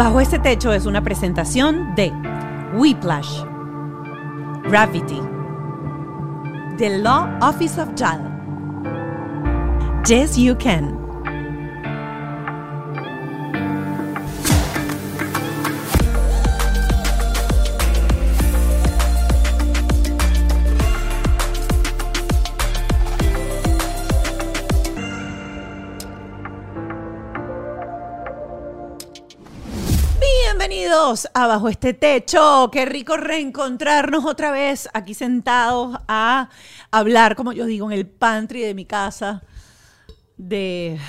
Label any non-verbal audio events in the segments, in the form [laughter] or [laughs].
Bajo este techo es una presentación de Whiplash, Gravity, The Law Office of JAL, Yes You Can. Bienvenidos a este Techo. Qué rico reencontrarnos otra vez aquí sentados a hablar, como yo digo, en el pantry de mi casa, de,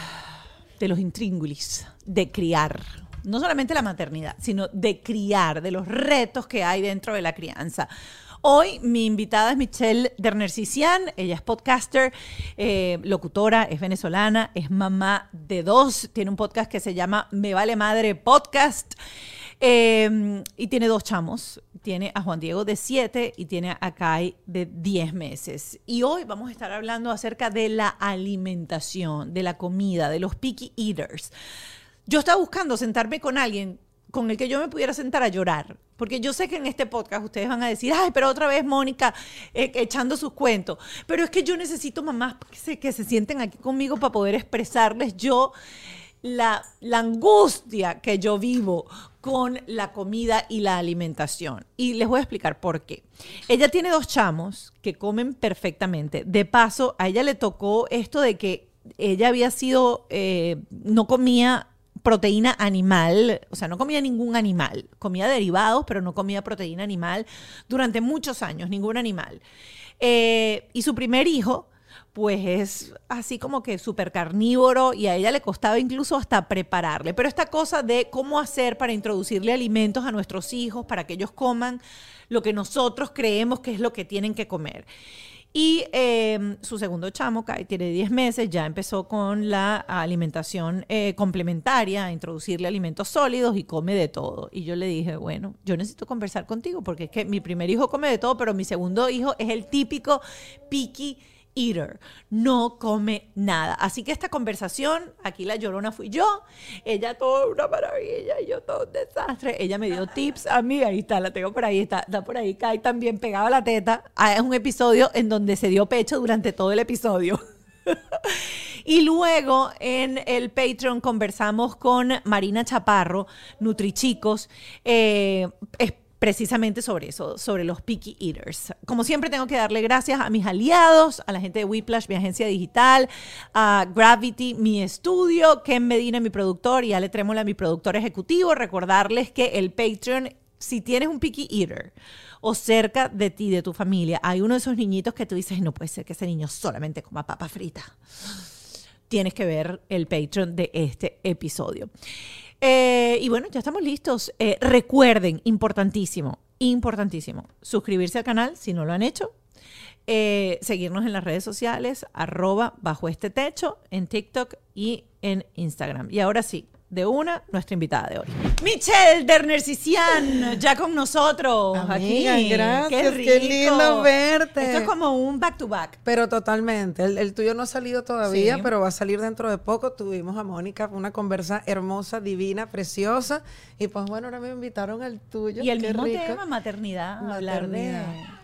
de los intríngulis, de criar. No solamente la maternidad, sino de criar, de los retos que hay dentro de la crianza. Hoy mi invitada es Michelle Derner-Cician, ella es podcaster, eh, locutora, es venezolana, es mamá de dos, tiene un podcast que se llama Me Vale Madre Podcast. Eh, y tiene dos chamos. Tiene a Juan Diego de 7 y tiene a Kai de 10 meses. Y hoy vamos a estar hablando acerca de la alimentación, de la comida, de los picky eaters. Yo estaba buscando sentarme con alguien con el que yo me pudiera sentar a llorar. Porque yo sé que en este podcast ustedes van a decir, ay, pero otra vez Mónica eh, echando sus cuentos. Pero es que yo necesito mamás que se, que se sienten aquí conmigo para poder expresarles yo la, angustia que yo vivo con la comida y la alimentación. Y les voy a explicar por qué. Ella tiene dos chamos que comen perfectamente. De paso, a ella le tocó esto de que ella había sido, eh, no comía proteína animal, o sea, no comía ningún animal, comía derivados, pero no comía proteína animal durante muchos años, ningún animal. Eh, y su primer hijo, pues es así como que súper carnívoro y a ella le costaba incluso hasta prepararle. Pero esta cosa de cómo hacer para introducirle alimentos a nuestros hijos, para que ellos coman lo que nosotros creemos que es lo que tienen que comer. Y eh, su segundo chamo, Kai, tiene 10 meses, ya empezó con la alimentación eh, complementaria, a introducirle alimentos sólidos y come de todo. Y yo le dije, bueno, yo necesito conversar contigo porque es que mi primer hijo come de todo, pero mi segundo hijo es el típico picky eater, no come nada. Así que esta conversación, aquí la llorona fui yo, ella todo una maravilla y yo todo un desastre. Ella me dio tips a mí, ahí está, la tengo por ahí, está, está por ahí, Kai también pegaba la teta. Ah, es un episodio en donde se dio pecho durante todo el episodio. [laughs] Y luego en el Patreon conversamos con Marina Chaparro, Nutrichicos, eh, precisamente sobre eso, sobre los picky eaters. Como siempre tengo que darle gracias a mis aliados, a la gente de Whiplash, mi agencia digital, a Gravity, mi estudio, Ken Medina, mi productor, y Ale Trémola, mi productor ejecutivo. Recordarles que el Patreon, si tienes un picky eater, o cerca de ti, de tu familia, hay uno de esos niñitos que tú dices, no puede ser que ese niño solamente coma papa frita. Tienes que ver el Patreon de este episodio. Eh, y bueno, ya estamos listos. Eh, recuerden, importantísimo, importantísimo, suscribirse al canal si no lo han hecho. Eh, seguirnos en las redes sociales, arroba bajo este techo, en TikTok y en Instagram. Y ahora sí, de una, nuestra invitada de hoy. Michelle Derner-Cician, ya con nosotros. Amiga, aquí. gracias, Qué, qué rico. lindo verte. Esto es como un back-to-back. Pero totalmente. El, el tuyo no ha salido todavía, Sí. pero va a salir dentro de poco. Tuvimos a Mónica, una conversa hermosa, divina, preciosa. Y pues bueno, ahora me invitaron al tuyo. Y el qué mismo rico. tema, maternidad, hablar de...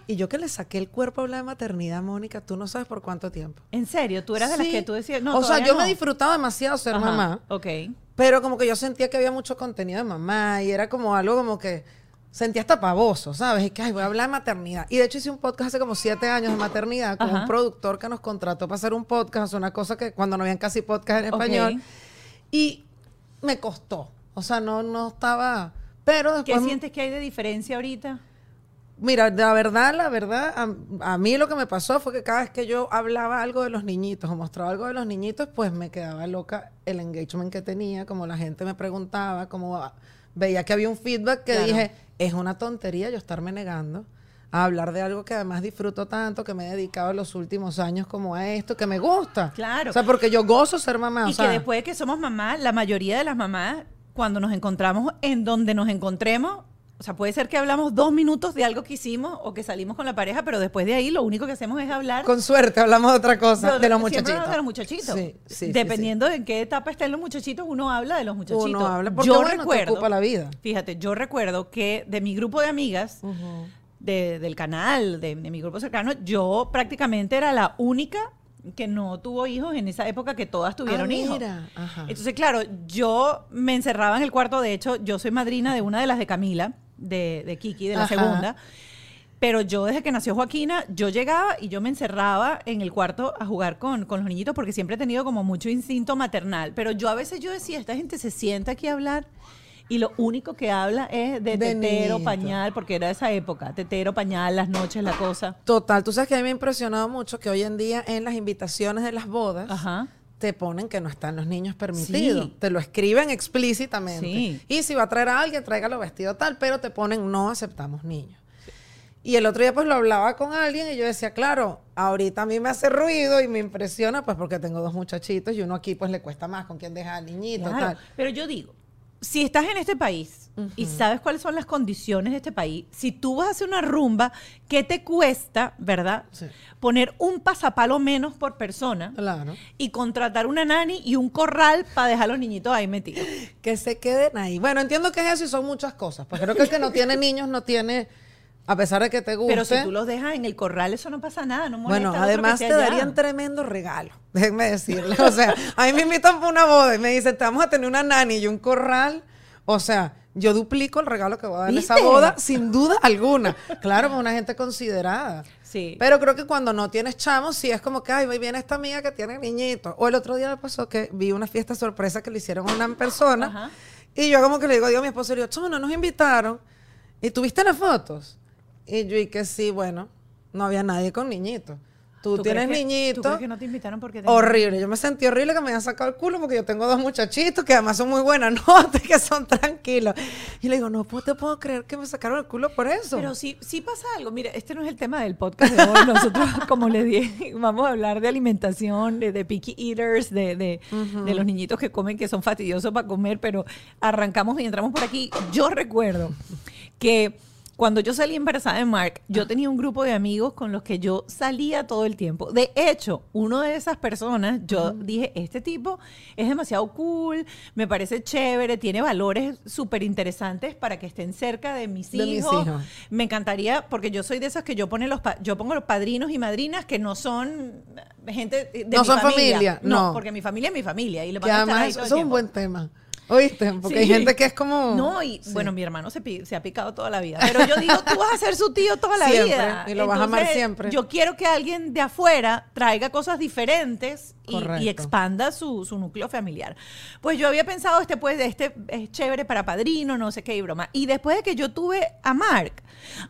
Y yo que le saqué el cuerpo a hablar de maternidad, Mónica, tú no sabes por cuánto tiempo. En serio, tú eras de las Sí. que tú decías, no, o sea, yo no. me disfrutaba demasiado ser Ajá, mamá. Ok. Pero como que yo sentía que había mucho contenido de mamá y era como algo como que sentía hasta pavoso, ¿sabes? Y que, ay, voy a hablar de maternidad. Y de hecho hice un podcast hace como siete años de maternidad con Ajá. un productor que nos contrató para hacer un podcast, una cosa que cuando no habían casi podcast en español. Y me costó. O sea, no, no estaba... Pero ¿Qué después... sientes que hay de diferencia ahorita? Mira, la verdad, la verdad, a, a mí lo que me pasó fue que cada vez que yo hablaba algo de los niñitos o mostraba algo de los niñitos, pues me quedaba loca el engagement que tenía, como la gente me preguntaba, como veía que había un feedback que Claro. dije, es una tontería yo estarme negando a hablar de algo que además disfruto tanto, que me he dedicado los últimos años como a esto, que me gusta. Claro. O sea, porque yo gozo ser mamá. y o sea, que después de que somos mamás, la mayoría de las mamás, cuando nos encontramos en donde nos encontremos, o sea, puede ser que hablamos dos minutos de algo que hicimos o que salimos con la pareja, pero después de ahí lo único que hacemos es hablar Con suerte hablamos de otra cosa, de los muchachitos. de los muchachitos. Sí, sí, sí, Dependiendo de en qué etapa estén los muchachitos, uno habla de los muchachitos. Uno habla porque, yo bueno, te recuerdo, ocupa la vida. Fíjate, yo recuerdo que de mi grupo de amigas de- del canal, de, de mi grupo cercano, yo prácticamente era la única que no tuvo hijos en esa época que todas tuvieron Ah, hijos. ajá. Entonces, claro, yo me encerraba en el cuarto, de hecho, yo soy madrina de una de las de Camila, de, de Kiki, de la Ajá. segunda. Pero yo desde que nació Joaquina, yo llegaba y yo me encerraba en el cuarto a jugar con, con los niñitos porque siempre he tenido como mucho instinto maternal. Pero yo a veces yo decía, esta gente se sienta aquí a hablar y lo único que habla es de, tetero, pañal, porque era esa época, tetero, pañal, las noches, la cosa. Total, tú sabes que a mí me ha impresionado mucho que hoy en día en las invitaciones de las bodas Ajá. Te ponen que no están los niños permitidos. Sí. Te lo escriben explícitamente. Sí. Y si va a traer a alguien, tráigalo vestido tal, pero te ponen no aceptamos niños. Y el otro día pues lo hablaba con alguien y yo decía, claro, ahorita a mí me hace ruido y me impresiona pues porque tengo dos muchachitos y uno aquí pues le cuesta más con quién deja al niñito, Claro, tal. Pero yo digo, si estás en este país y sabes cuáles son las condiciones de este país, si tú vas a hacer una rumba, ¿qué te cuesta, verdad? Sí. Poner un pasapalo menos por persona Claro. y contratar una nani y un corral para dejar a los niñitos ahí metidos. Que se queden ahí. Bueno, entiendo que es eso y son muchas cosas. Pues creo que el que no tiene niños no tiene, a pesar de que te guste. Pero si tú los dejas en el corral, eso no pasa nada, no molesta Bueno, además te darían tremendo regalo, [laughs] déjenme decirle. O sea, a mí me invitan para una boda y me dicen, te vamos a tener una nani y un corral. O sea, yo duplico el regalo que voy a dar en esa boda sin duda alguna. Claro, para una gente considerada. Sí. Pero creo que cuando no tienes chamos, sí es como que, ay, viene esta amiga que tiene niñitos. O el otro día me pasó que vi una fiesta sorpresa que le hicieron a una persona. Ajá. Y yo como que le digo, digo a mi esposo, le digo, chamo, no nos invitaron. ¿Y tuviste las fotos? Y yo, y que sí, bueno, no había nadie con niñitos. Tú, ¿Tú tienes niñitos. ¿Tú crees que no te invitaron porque te- Horrible. Yo me sentí horrible que me habían sacado el culo porque yo tengo dos muchachitos que además son muy buenas [laughs] notas, que son tranquilos. Y le digo, no pues, te puedo creer que me sacaron el culo por eso. Pero sí, sí pasa algo. Mira, este no es el tema del podcast de hoy. Nosotros, [laughs] como le dije, vamos a hablar de alimentación, de, de picky eaters, de, de, de los niñitos que comen, que son fastidiosos para comer, pero arrancamos y entramos por aquí. Yo recuerdo que cuando yo salí embarazada de Mark, yo tenía un grupo de amigos con los que yo salía todo el tiempo. De hecho, uno de esas personas, yo dije, este tipo es demasiado cool, me parece chévere, tiene valores súper interesantes para que estén cerca de mis De mis hijos. Me encantaría, porque yo soy de esas que yo, pone los pa- yo pongo los padrinos y madrinas que no son gente de No mi son familia. familia, no. no. porque mi familia es mi familia. Y le que además el es un buen tema. ¿Oíste? Porque hay Sí. gente que es como... No, y Sí. bueno, mi hermano se, se ha picado toda la vida. Pero yo digo, tú vas a ser su tío toda la Siempre, vida. y lo vas a amar Entonces, siempre. Yo quiero que alguien de afuera traiga cosas diferentes y, y expanda su, su núcleo familiar. Pues yo había pensado, este, pues, este es chévere para padrino, no sé qué y broma. Y después de que yo tuve a Mark,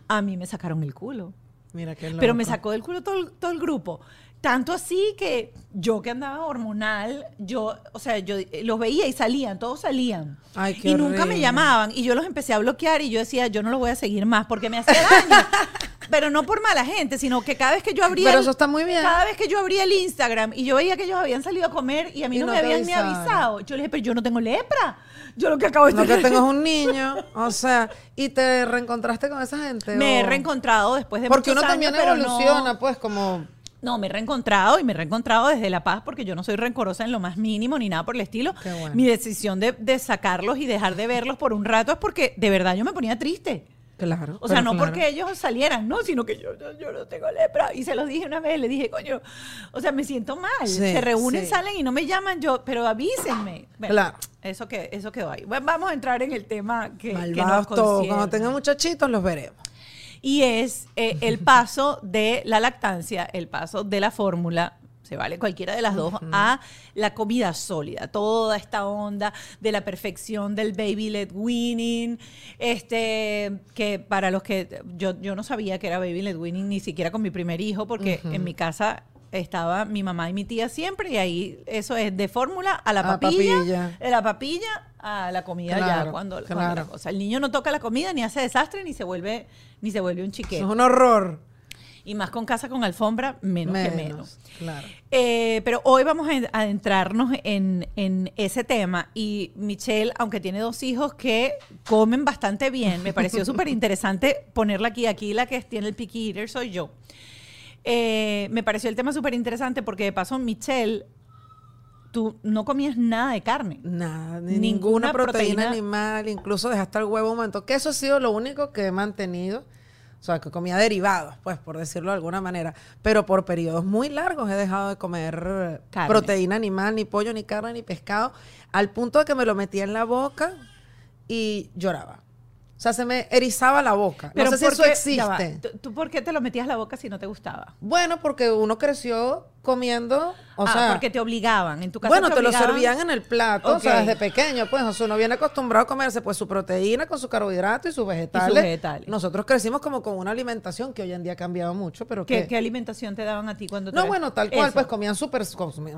a mí me sacaron el culo. Mira qué Pero me loco. sacó del culo todo todo el grupo. Tanto así que yo que andaba hormonal, yo, o sea, yo eh, los veía y salían, todos salían. Ay, qué y nunca me horrible. llamaban. Y yo los empecé a bloquear y yo decía, yo no lo voy a seguir más porque me hacía daño. [laughs] Pero no por mala gente, sino que cada vez que yo abría. Pero eso está muy bien. Cada vez que yo abría el Instagram y yo veía que ellos habían salido a comer y a mí Y no, no me habían ni avisaron. avisado. Yo le dije, pero yo no tengo lepra. Yo lo que acabo de Lo que tengo es [laughs] un niño, o sea, y te reencontraste con esa gente. Me he o- reencontrado después de Porque muchos uno también años, no- evoluciona, pues, como No, me he reencontrado y me he reencontrado desde La Paz porque yo no soy rencorosa en lo más mínimo ni nada por el estilo. Bueno. Mi decisión de, de sacarlos y dejar de verlos por un rato es porque de verdad yo me ponía triste. Claro. O sea, no claro. porque ellos salieran, no, sino que yo, yo, yo no tengo lepra. Y se los dije una vez, le dije, coño, o sea, me siento mal. Sí, se reúnen, sí. salen y no me llaman yo, pero avísenme. Bueno, Claro. Eso, que, eso quedó ahí. Bueno, vamos a entrar en el tema que, que nos Malvados todos. Cuando tengan muchachitos los veremos. Y es eh, el paso de la lactancia, el paso de la fórmula, se vale cualquiera de las dos, a la comida sólida. Toda esta onda de la perfección del baby led weaning, este, que para los que yo, yo no sabía que era baby led weaning ni siquiera con mi primer hijo, porque en mi casa estaba mi mamá y mi tía siempre, y ahí eso es de fórmula a la A papilla, de la papilla a la comida ya, Claro, cuando, cuando claro. la cosa. El niño no toca la comida, ni hace desastre, ni se vuelve, ni se vuelve un Eso chiquete. es un horror. Y más con casa con alfombra, menos, que menos. Menos, claro. Eh, pero hoy vamos a adentrarnos en, en ese tema. Y Michelle, aunque tiene dos hijos que comen bastante bien, me pareció [laughs] súper interesante ponerla aquí. Aquí la que tiene el picky eater soy yo. Eh, me pareció el tema súper interesante porque de paso, Michelle, tú no comías nada de carne. Nada, ni Ninguna ninguna proteína, proteína. animal, incluso dejaste el huevo un momento. Que eso ha sido lo único que he mantenido. O sea, que comía derivados, pues, por decirlo de alguna manera. Pero por periodos muy largos he dejado de comer Carne. proteína animal, ni pollo, ni carne, ni pescado, al punto de que me lo metía en la boca y lloraba. O sea, se me erizaba la boca. no sé si ¿por eso qué- existe. ¿tú- ¿Tú por qué te lo metías la boca si no te gustaba? Bueno, porque uno creció comiendo, o ah, sea, porque te obligaban. En tu casa bueno, te, lo servían en el plato, o sea, desde pequeño, pues, o sea, uno viene acostumbrado a comerse pues su proteína con su carbohidrato y sus vegetales. vegetales. Nosotros crecimos como con una alimentación que hoy en día ha cambiado mucho, pero ¿Qué, que qué alimentación te daban a ti cuando no, te- bueno, tal cual, Eso. pues comían súper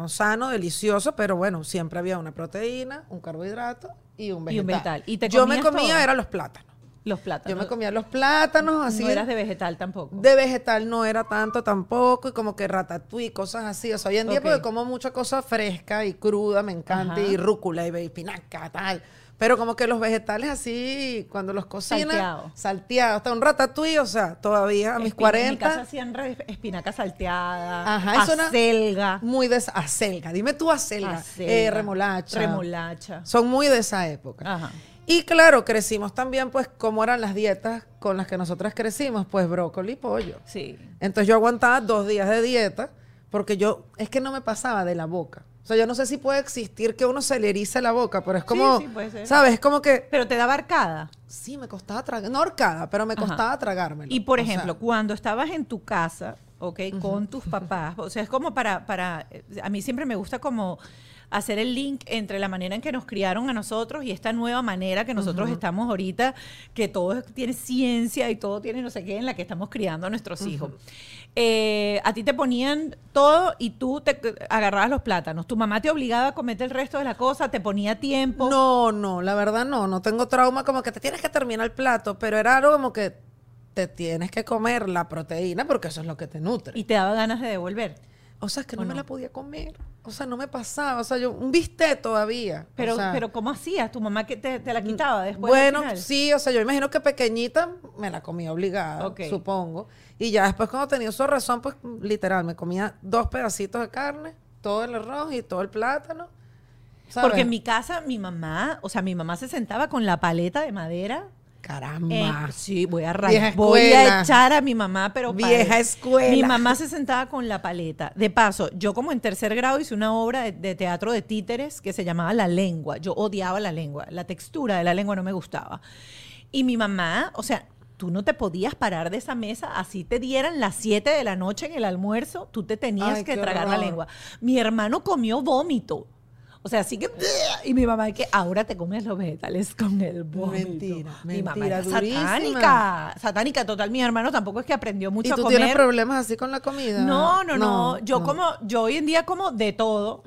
sano, delicioso, pero bueno, siempre había una proteína, un carbohidrato y un vegetal. Y un vegetal. ¿Y te Yo me comía todo? eran los plátanos. Los plátanos. Yo me comía los plátanos, así. No eras de vegetal tampoco. De vegetal no era tanto tampoco, y como que ratatouille, cosas así. O sea, hoy en día Ok. porque como mucha cosa fresca y cruda, me encanta, Ajá. y rúcula y espinaca, tal. Pero como que los vegetales así, cuando los cocinan, Salteado. salteados, hasta un ratatouille, o sea, todavía a mis Espina- En mi 40, casa hacían espinaca salteada, Ajá, acelga, muy de esa, acelga, dime tú acelga, acelga, eh, remolacha. remolacha. Son muy de esa época. Ajá. Y claro, crecimos también, pues, como eran las dietas con las que nosotras crecimos, pues brócoli y pollo. Sí. Entonces yo aguantaba dos días de dieta porque yo, es que no me pasaba de la boca. O sea, yo no sé si puede existir que uno se le erice la boca, pero es como, sí, puede ser. ¿sabes? Es como que, Pero te daba arcada. sí, me costaba tragar, no horcada, pero me costaba tragármelo. Y por O sea, ejemplo, cuando estabas en tu casa, ¿ok? Con tus papás, o sea, es como para, para, eh, a mí siempre me gusta como hacer el link entre la manera en que nos criaron a nosotros y esta nueva manera que nosotros estamos ahorita, que todo tiene ciencia y todo tiene no sé qué, en la que estamos criando a nuestros hijos. Eh, a ti te ponían todo y tú te agarrabas los plátanos. Tu mamá te obligaba a comer el resto de la cosa, te ponía tiempo. No, no, la verdad no, no tengo trauma como que te tienes que terminar el plato, pero era algo como que te tienes que comer la proteína porque eso es lo que te nutre. Y te daba ganas de devolver. O sea, es que no, ¿o me la podía comer. O sea, no me pasaba. O sea, yo, un bistec todavía. o Pero, sea, pero ¿cómo hacías? ¿Tu mamá que te, te la quitaba después? Bueno, final? sí, o sea, yo imagino que pequeñita me la comía obligada, supongo. Y ya después cuando tenía su razón, pues literal, me comía dos pedacitos de carne, todo el arroz y todo el plátano. ¿sabes? Porque en mi casa, mi mamá, o sea, mi mamá se sentaba con la paleta de madera. Caramba. en- sí, voy a arrancar. Voy a echar a mi mamá, pero Vieja escuela. Mi mamá se sentaba con la paleta. De paso, yo como en tercer grado hice una obra de, de teatro de títeres que se llamaba La Lengua. Yo odiaba la lengua. La textura de la lengua no me gustaba. Y mi mamá, o sea, tú no te podías parar de esa mesa, así te dieran las 7 de la noche en el almuerzo, tú te tenías Ay, que tragar la lengua. Mi hermano comió vómito. O sea, así que... Y mi mamá, que ahora te comes los vegetales con el vómito. Mentira, Mi mamá mentira, era satánica. Satánica total. Mi hermano tampoco es que aprendió mucho ¿Y a tú comer. tienes problemas así con la comida? No, no, no, Yo no. como, yo hoy en día como de todo.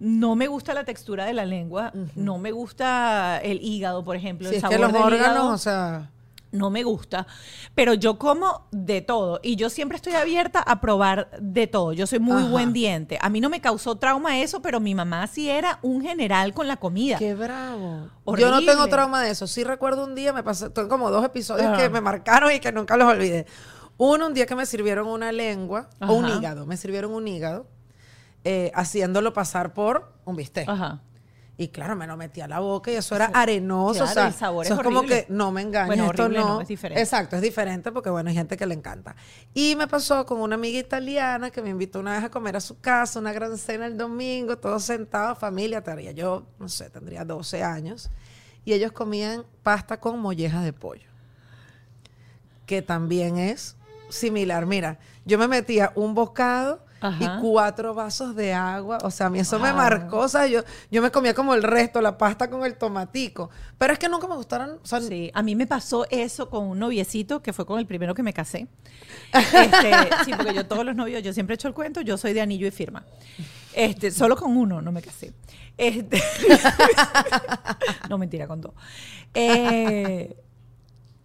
No me gusta la textura de la lengua. No me gusta el hígado, por ejemplo. Si el es que sabor los del órganos, hígado o sea... no me gusta. Pero yo como de todo. Y yo siempre estoy abierta a probar de todo. Yo soy muy Ajá. buen diente. A mí no me causó trauma eso, pero mi mamá sí era un general con la comida. Qué bravo. Yo no tengo trauma de eso. Sí recuerdo un día, me pasó, tengo como dos episodios que me marcaron y que nunca los olvidé. Uno, un día que me sirvieron una lengua, o un hígado, me sirvieron un hígado, eh, haciéndolo pasar por un bistec. Ajá. Y claro, me lo metí a la boca y eso era arenoso. claro, o sea, el sabor eso es es como que no me engañes. Bueno, esto no, es diferente. Exacto, es diferente porque bueno, hay gente que le encanta. Y me pasó con una amiga italiana que me invitó una vez a comer a su casa, una gran cena el domingo, todos sentados, familia, tendría yo, no sé, tendría 12 años. Y ellos comían pasta con mollejas de pollo. Que también es similar. Mira, yo me metía un bocado Ajá. y cuatro vasos de agua. O sea, a mí eso me marcó. O sea, yo, yo me comía como el resto, la pasta con el tomatico. Pero es que nunca me gustaron. O sea, Sí, a mí me pasó eso con un noviecito que fue con el primero que me casé. [laughs] Este, sí, porque yo todos los novios, yo siempre he hecho el cuento, yo soy de anillo y firma. Este, solo con uno no me casé. Este, [laughs] no, mentira, con dos. Eh,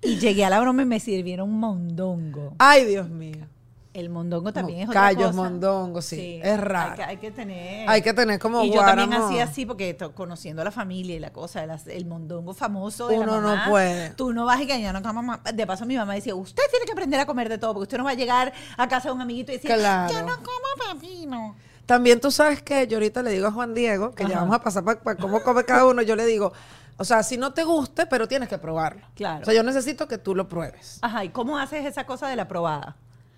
y llegué a la broma y me sirvieron mondongo. Ay, Dios mío. El mondongo también es otra Callos, cosa. mondongo, sí, es raro. Hay que, hay que tener. Hay que tener como Y yo también hacía así porque conociendo a la familia y la cosa, el, el mondongo famoso de la Uno no mamá, puede. Tú no vas y que ya no como mamá. De paso mi mamá decía, usted tiene que aprender a comer de todo porque usted no va a llegar a casa de un amiguito y decir, Claro. yo no como pepino. También tú sabes que yo ahorita le digo a Juan Diego, que ya Ajá. vamos a pasar para cómo come cada uno, yo le digo, o sea, si no te guste, pero tienes que probarlo. Claro. O sea, yo necesito que tú lo pruebes. Ajá, ¿y cómo haces esa cosa de la probada?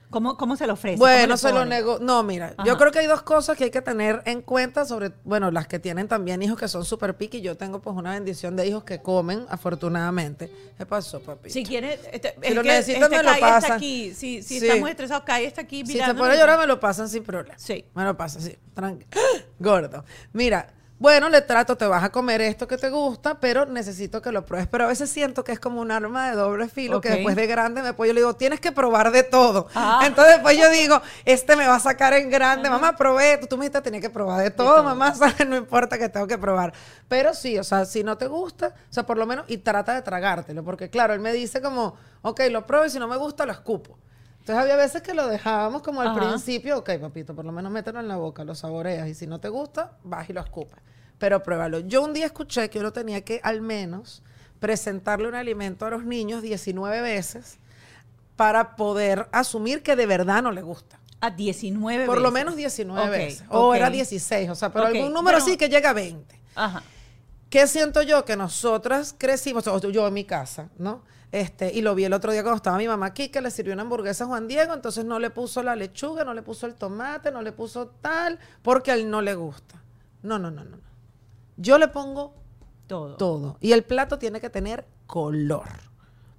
¿Cómo, cómo se lo ofrece? ¿Cómo Bueno, se lo nego. No, mira, Ajá. yo creo que hay dos cosas que hay que tener en cuenta sobre, bueno, las que tienen también hijos que son súper piqui. Yo tengo pues una bendición de hijos que comen, afortunadamente. ¿Qué pasó, papi? Si quiere, este, Si es lo que necesitan, este me lo está pasan. aquí. Si, si Sí. estamos estresados, Kai está aquí Si se pone a llorar, me lo pasan sin problema. Sí. Me lo pasan, sí. Tranquilo. [gasps] Gordo. Mira, bueno, le trato, te vas a comer esto que te gusta, pero necesito que lo pruebes. Pero a veces siento que es como un arma de doble filo, que después de grande me puedo, yo le digo, tienes que probar de todo. Ah. Entonces después yo digo, este me va a sacar en grande. Mamá, probé. Tú, tú me dijiste, tenía que probar de todo, todo. mamá, [laughs] ¿sabes? No importa que tengo que probar. Pero sí, o sea, si no te gusta, o sea, por lo menos, y trata de tragártelo. Porque claro, él me dice como, ok, lo pruebo y si no me gusta, lo escupo. Entonces había veces que lo dejábamos como al Ajá. principio, ok, papito, por lo menos mételo en la boca, lo saboreas y si no te gusta, vas y lo escupes. Pero pruébalo. Yo un día escuché que uno tenía que al menos presentarle un alimento a los niños 19 veces para poder asumir que de verdad no le gusta. A 19 Por lo menos 19 Ok, veces. O era 16, o sea, pero algún número bueno. así que llega a 20. Ajá. ¿Qué siento yo? Que nosotras crecimos, o yo en mi casa, ¿no? Este, y lo vi el otro día cuando estaba mi mamá aquí, que le sirvió una hamburguesa a Juan Diego, entonces no le puso la lechuga, no le puso el tomate, no le puso tal, porque a él no le gusta. No, no, no, no. Yo le pongo Todo. todo. Y el plato tiene que tener color.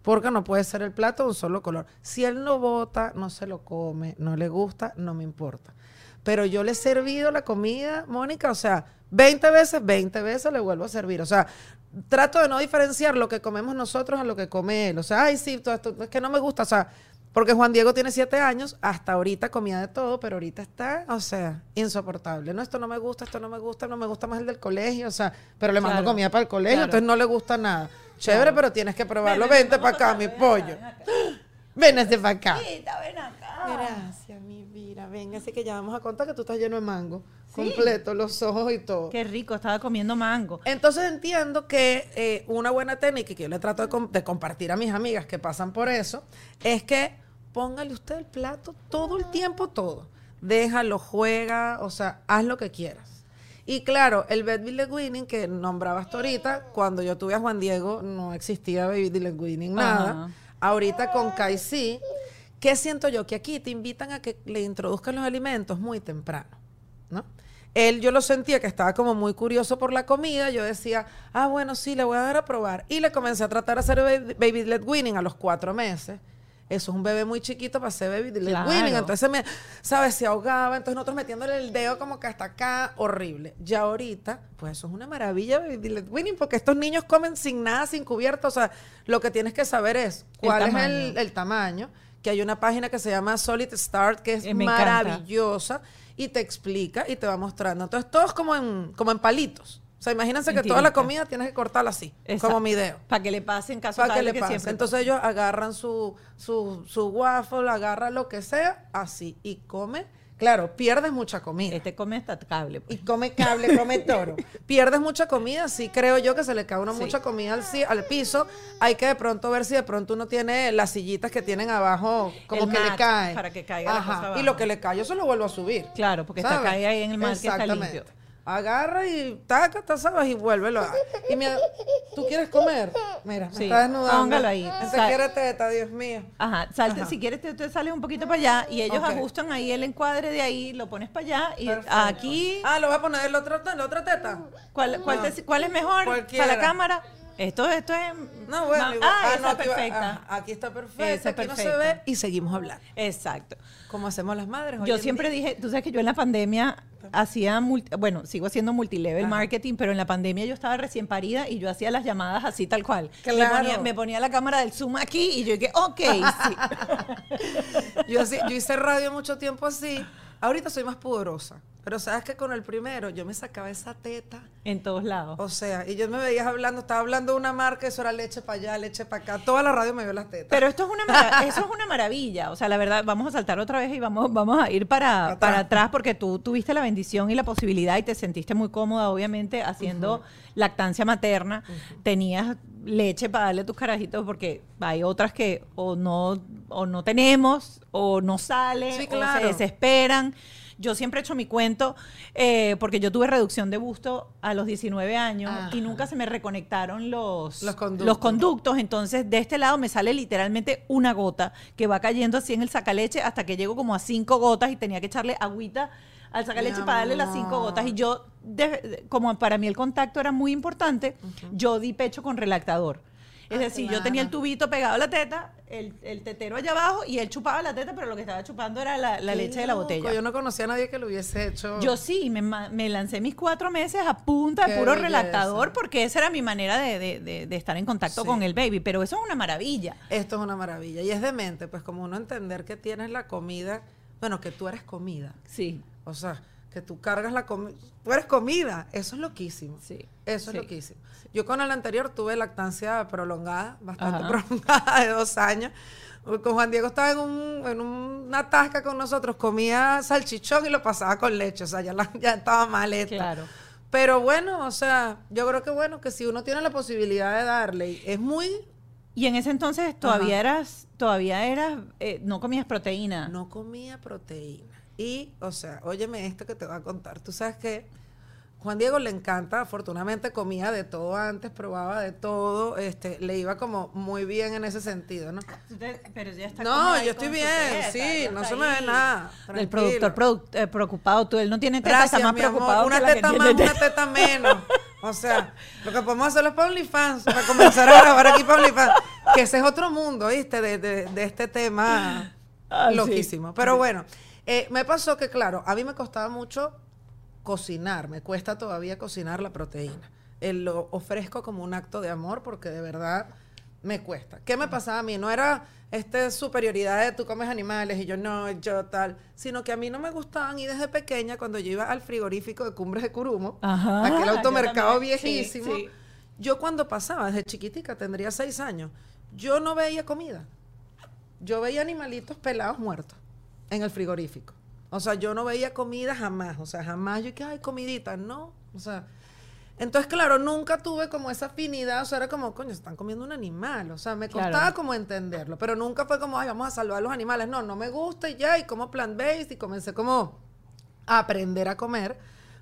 Porque no puede ser el plato de un solo color. Si él no vota, no se lo come, no le gusta, no me importa. Pero yo le he servido la comida, Mónica, o sea, 20 veces, 20 veces le vuelvo a servir. O sea, trato de no diferenciar lo que comemos nosotros a lo que come él. O sea, ay, sí, todo esto, es que no me gusta. O sea, porque Juan Diego tiene 7 años, hasta ahorita comía de todo, pero ahorita está, o sea, insoportable. No, esto no me gusta, esto no me gusta, no me gusta más el del colegio, o sea, pero le mando Claro, comida para el colegio, claro. entonces no le gusta nada. Chévere, Claro. pero tienes que probarlo. Ven, ven, Vente para acá, mi ven pollo. ven acá. [gasps] Vénete para acá. Tita, ven acá. Gracias, mi vida. Venga, así que ya vamos a contar que tú estás lleno de mango. Completo, los ojos y todo. Qué rico, estaba comiendo mango. Entonces entiendo que eh, una buena técnica y que yo le trato de, com- de compartir a mis amigas que pasan por eso es que póngale usted el plato todo el tiempo, todo. Déjalo, juega, o sea, haz lo que quieras. Y claro, el Baby Leg Winning que nombrabas tú ahorita, cuando yo tuve a Juan Diego no existía Baby Leg Winning, nada. Ajá. Ahorita con Kai sí. ¿Qué siento yo? Que aquí te invitan a que le introduzcan los alimentos muy temprano, ¿no? Él, yo lo sentía que estaba como muy curioso por la comida. Yo decía, ah, bueno, sí, le voy a dar a probar. Y le comencé a tratar de hacer baby, baby led weaning a los cuatro meses. Eso es un bebé muy chiquito para hacer baby led Claro. weaning. Entonces, me, ¿sabes? Se ahogaba. Entonces, nosotros metiéndole el dedo como que hasta acá, horrible. Ya ahorita, pues eso es una maravilla, baby led weaning, porque estos niños comen sin nada, sin cubierto. O sea, lo que tienes que saber es El cuál es el tamaño. Que hay una página que se llama Solid Start, que es Eh, encanta. maravillosa y te explica y te va mostrando. Entonces, todos como en, como en palitos. O sea, imagínense que toda la comida tienes que cortarla así, como mi dedo. Para que le pase en caso Para que de le pase. siempre- Entonces ellos agarran su, su, su waffle, agarran lo que sea, así, y come. Claro, pierdes mucha comida. Este come hasta cable. Y pues. come cable, come [laughs] toro. Pierdes mucha comida, sí creo yo que se le cae uno Sí. mucha comida al, al piso. Hay que de pronto ver si de pronto uno tiene las sillitas que tienen abajo, como El que le cae. para que caiga la Ajá, cosa abajo. Y lo que le cae, yo se lo vuelvo a subir. Claro, porque está ¿sabes? cae ahí en el mar que está limpio. Agarra y taca, ta, sabes, y vuélvelo. a- Y mira, ¿tú quieres comer? Mira, me Sí, está desnudando. póngalo ahí. Ese Sa- quiere teta, Dios mío. Ajá, salte, Ajá. si quieres te, te sales un poquito para allá y ellos ajustan ahí el encuadre de ahí, lo pones para allá y Perfecto. aquí, Ah, lo voy a poner en la otra, en la otra teta. ¿cuál, cuál, No. te- cuál es mejor? Cualquiera. Para la cámara. Esto, esto es... No, bueno, ah, esa no, aquí, perfecta. aquí está perfecto. Esa aquí no se perfecta. ve y seguimos hablando. Exacto. Como hacemos las madres. Yo siempre dije, tú sabes que yo en la pandemia hacía, multi- bueno, sigo haciendo multilevel Ajá. marketing, pero en la pandemia yo estaba recién parida y yo hacía las llamadas así tal cual. Me, Claro. ponía, me ponía la cámara del Zoom aquí y yo dije, ok, [laughs] sí. Yo, yo hice radio mucho tiempo así Ahorita soy más pudorosa. Pero sabes que con el primero yo me sacaba esa teta. En todos lados. O sea, y yo me veías hablando, estaba hablando de una marca, eso era leche para allá, leche para acá. Toda la radio me vio las tetas. Pero esto es una [laughs] eso es una maravilla. O sea, la verdad, vamos a saltar otra vez y vamos, vamos a ir para, Atrás. para atrás porque tú tuviste la bendición y la posibilidad y te sentiste muy cómoda, obviamente, haciendo lactancia materna. Tenías leche para darle a tus carajitos porque hay otras que o no, o no tenemos, o no sale, Sí, o se desesperan. Yo siempre he hecho mi cuento eh, porque yo tuve reducción de busto a los 19 años Ajá. y nunca se me reconectaron los, Los conductos. los conductos. Entonces, de este lado me sale literalmente una gota que va cayendo así en el sacaleche hasta que llego como a cinco gotas y tenía que echarle agüita al sacaleche para darle las cinco gotas. Y yo, de- como para mí el contacto era muy importante, yo di pecho con relactador. Es Ah, decir, yo tenía el tubito pegado a la teta, el, el tetero allá abajo y él chupaba la teta, pero lo que estaba chupando era la, leche de la botella. Yo no conocía a nadie que lo hubiese hecho. Yo sí, me, me lancé mis cuatro meses a punta de Qué puro belleza. relactador porque esa era mi manera de, de- de- de estar en contacto Sí. con el baby. Pero eso es una maravilla. Esto es una maravilla. Y es demente, pues como uno entender que tienes la comida, bueno, que tú eres comida. Sí, O sea, que tú cargas la comida. Tú eres comida. Eso es loquísimo. sí. Eso Sí. es loquísimo. Yo con el anterior tuve lactancia prolongada, bastante Ajá. prolongada, de dos años. Con Juan Diego estaba en, un- en una tasca con nosotros, comía salchichón y lo pasaba con leche. O sea, ya, la- ya estaba maleta. Claro. Pero bueno, o sea, yo creo que bueno, que si uno tiene la posibilidad de darle, es muy... Y en ese entonces todavía eras, todavía eras, eh, no comías proteína. No comía proteína. Y, o sea, óyeme esto que te voy a contar. Tú sabes que Juan Diego le encanta, afortunadamente comía de todo antes, probaba de todo, este, le iba como muy bien en ese sentido, ¿no? Pero ya está No, yo estoy bien, sí, no se me ve nada, tranquilo. productor produc- eh, preocupado. Tú, él no tiene teta, Gracias, está más mi amor. preocupado Una que la que teta más, una teta menos. [laughs] O sea, lo que podemos hacer es para OnlyFans, para comenzar a grabar aquí para OnlyFans. Que ese es otro mundo, ¿viste? De, de- de este tema Ah, sí. loquísimo. Pero bueno, eh, me pasó que, claro, a mí me costaba mucho cocinar. Me cuesta todavía cocinar la proteína. Eh, lo ofrezco como un acto de amor porque de verdad me cuesta. ¿Qué me pasaba a mí? No era esta superioridad de tú comes animales y yo no, yo tal, sino que a mí no me gustaban y desde pequeña cuando yo iba al frigorífico de Cumbres de Curumo, Ajá, aquel automercado. Sí, viejísimo, sí. yo cuando pasaba desde chiquitica, tendría seis años, yo no veía comida. Yo veía animalitos pelados muertos en el frigorífico. O sea, yo no veía comida jamás. O sea, jamás yo que ay, comidita, no. O sea, entonces, claro, nunca tuve como esa afinidad. O sea, era como, coño, están comiendo un animal. O sea, me Claro. costaba como entenderlo. Pero nunca fue como, ay, vamos a salvar a los animales. No, no me gusta y ya. Y como plant-based. Y comencé como a aprender a comer.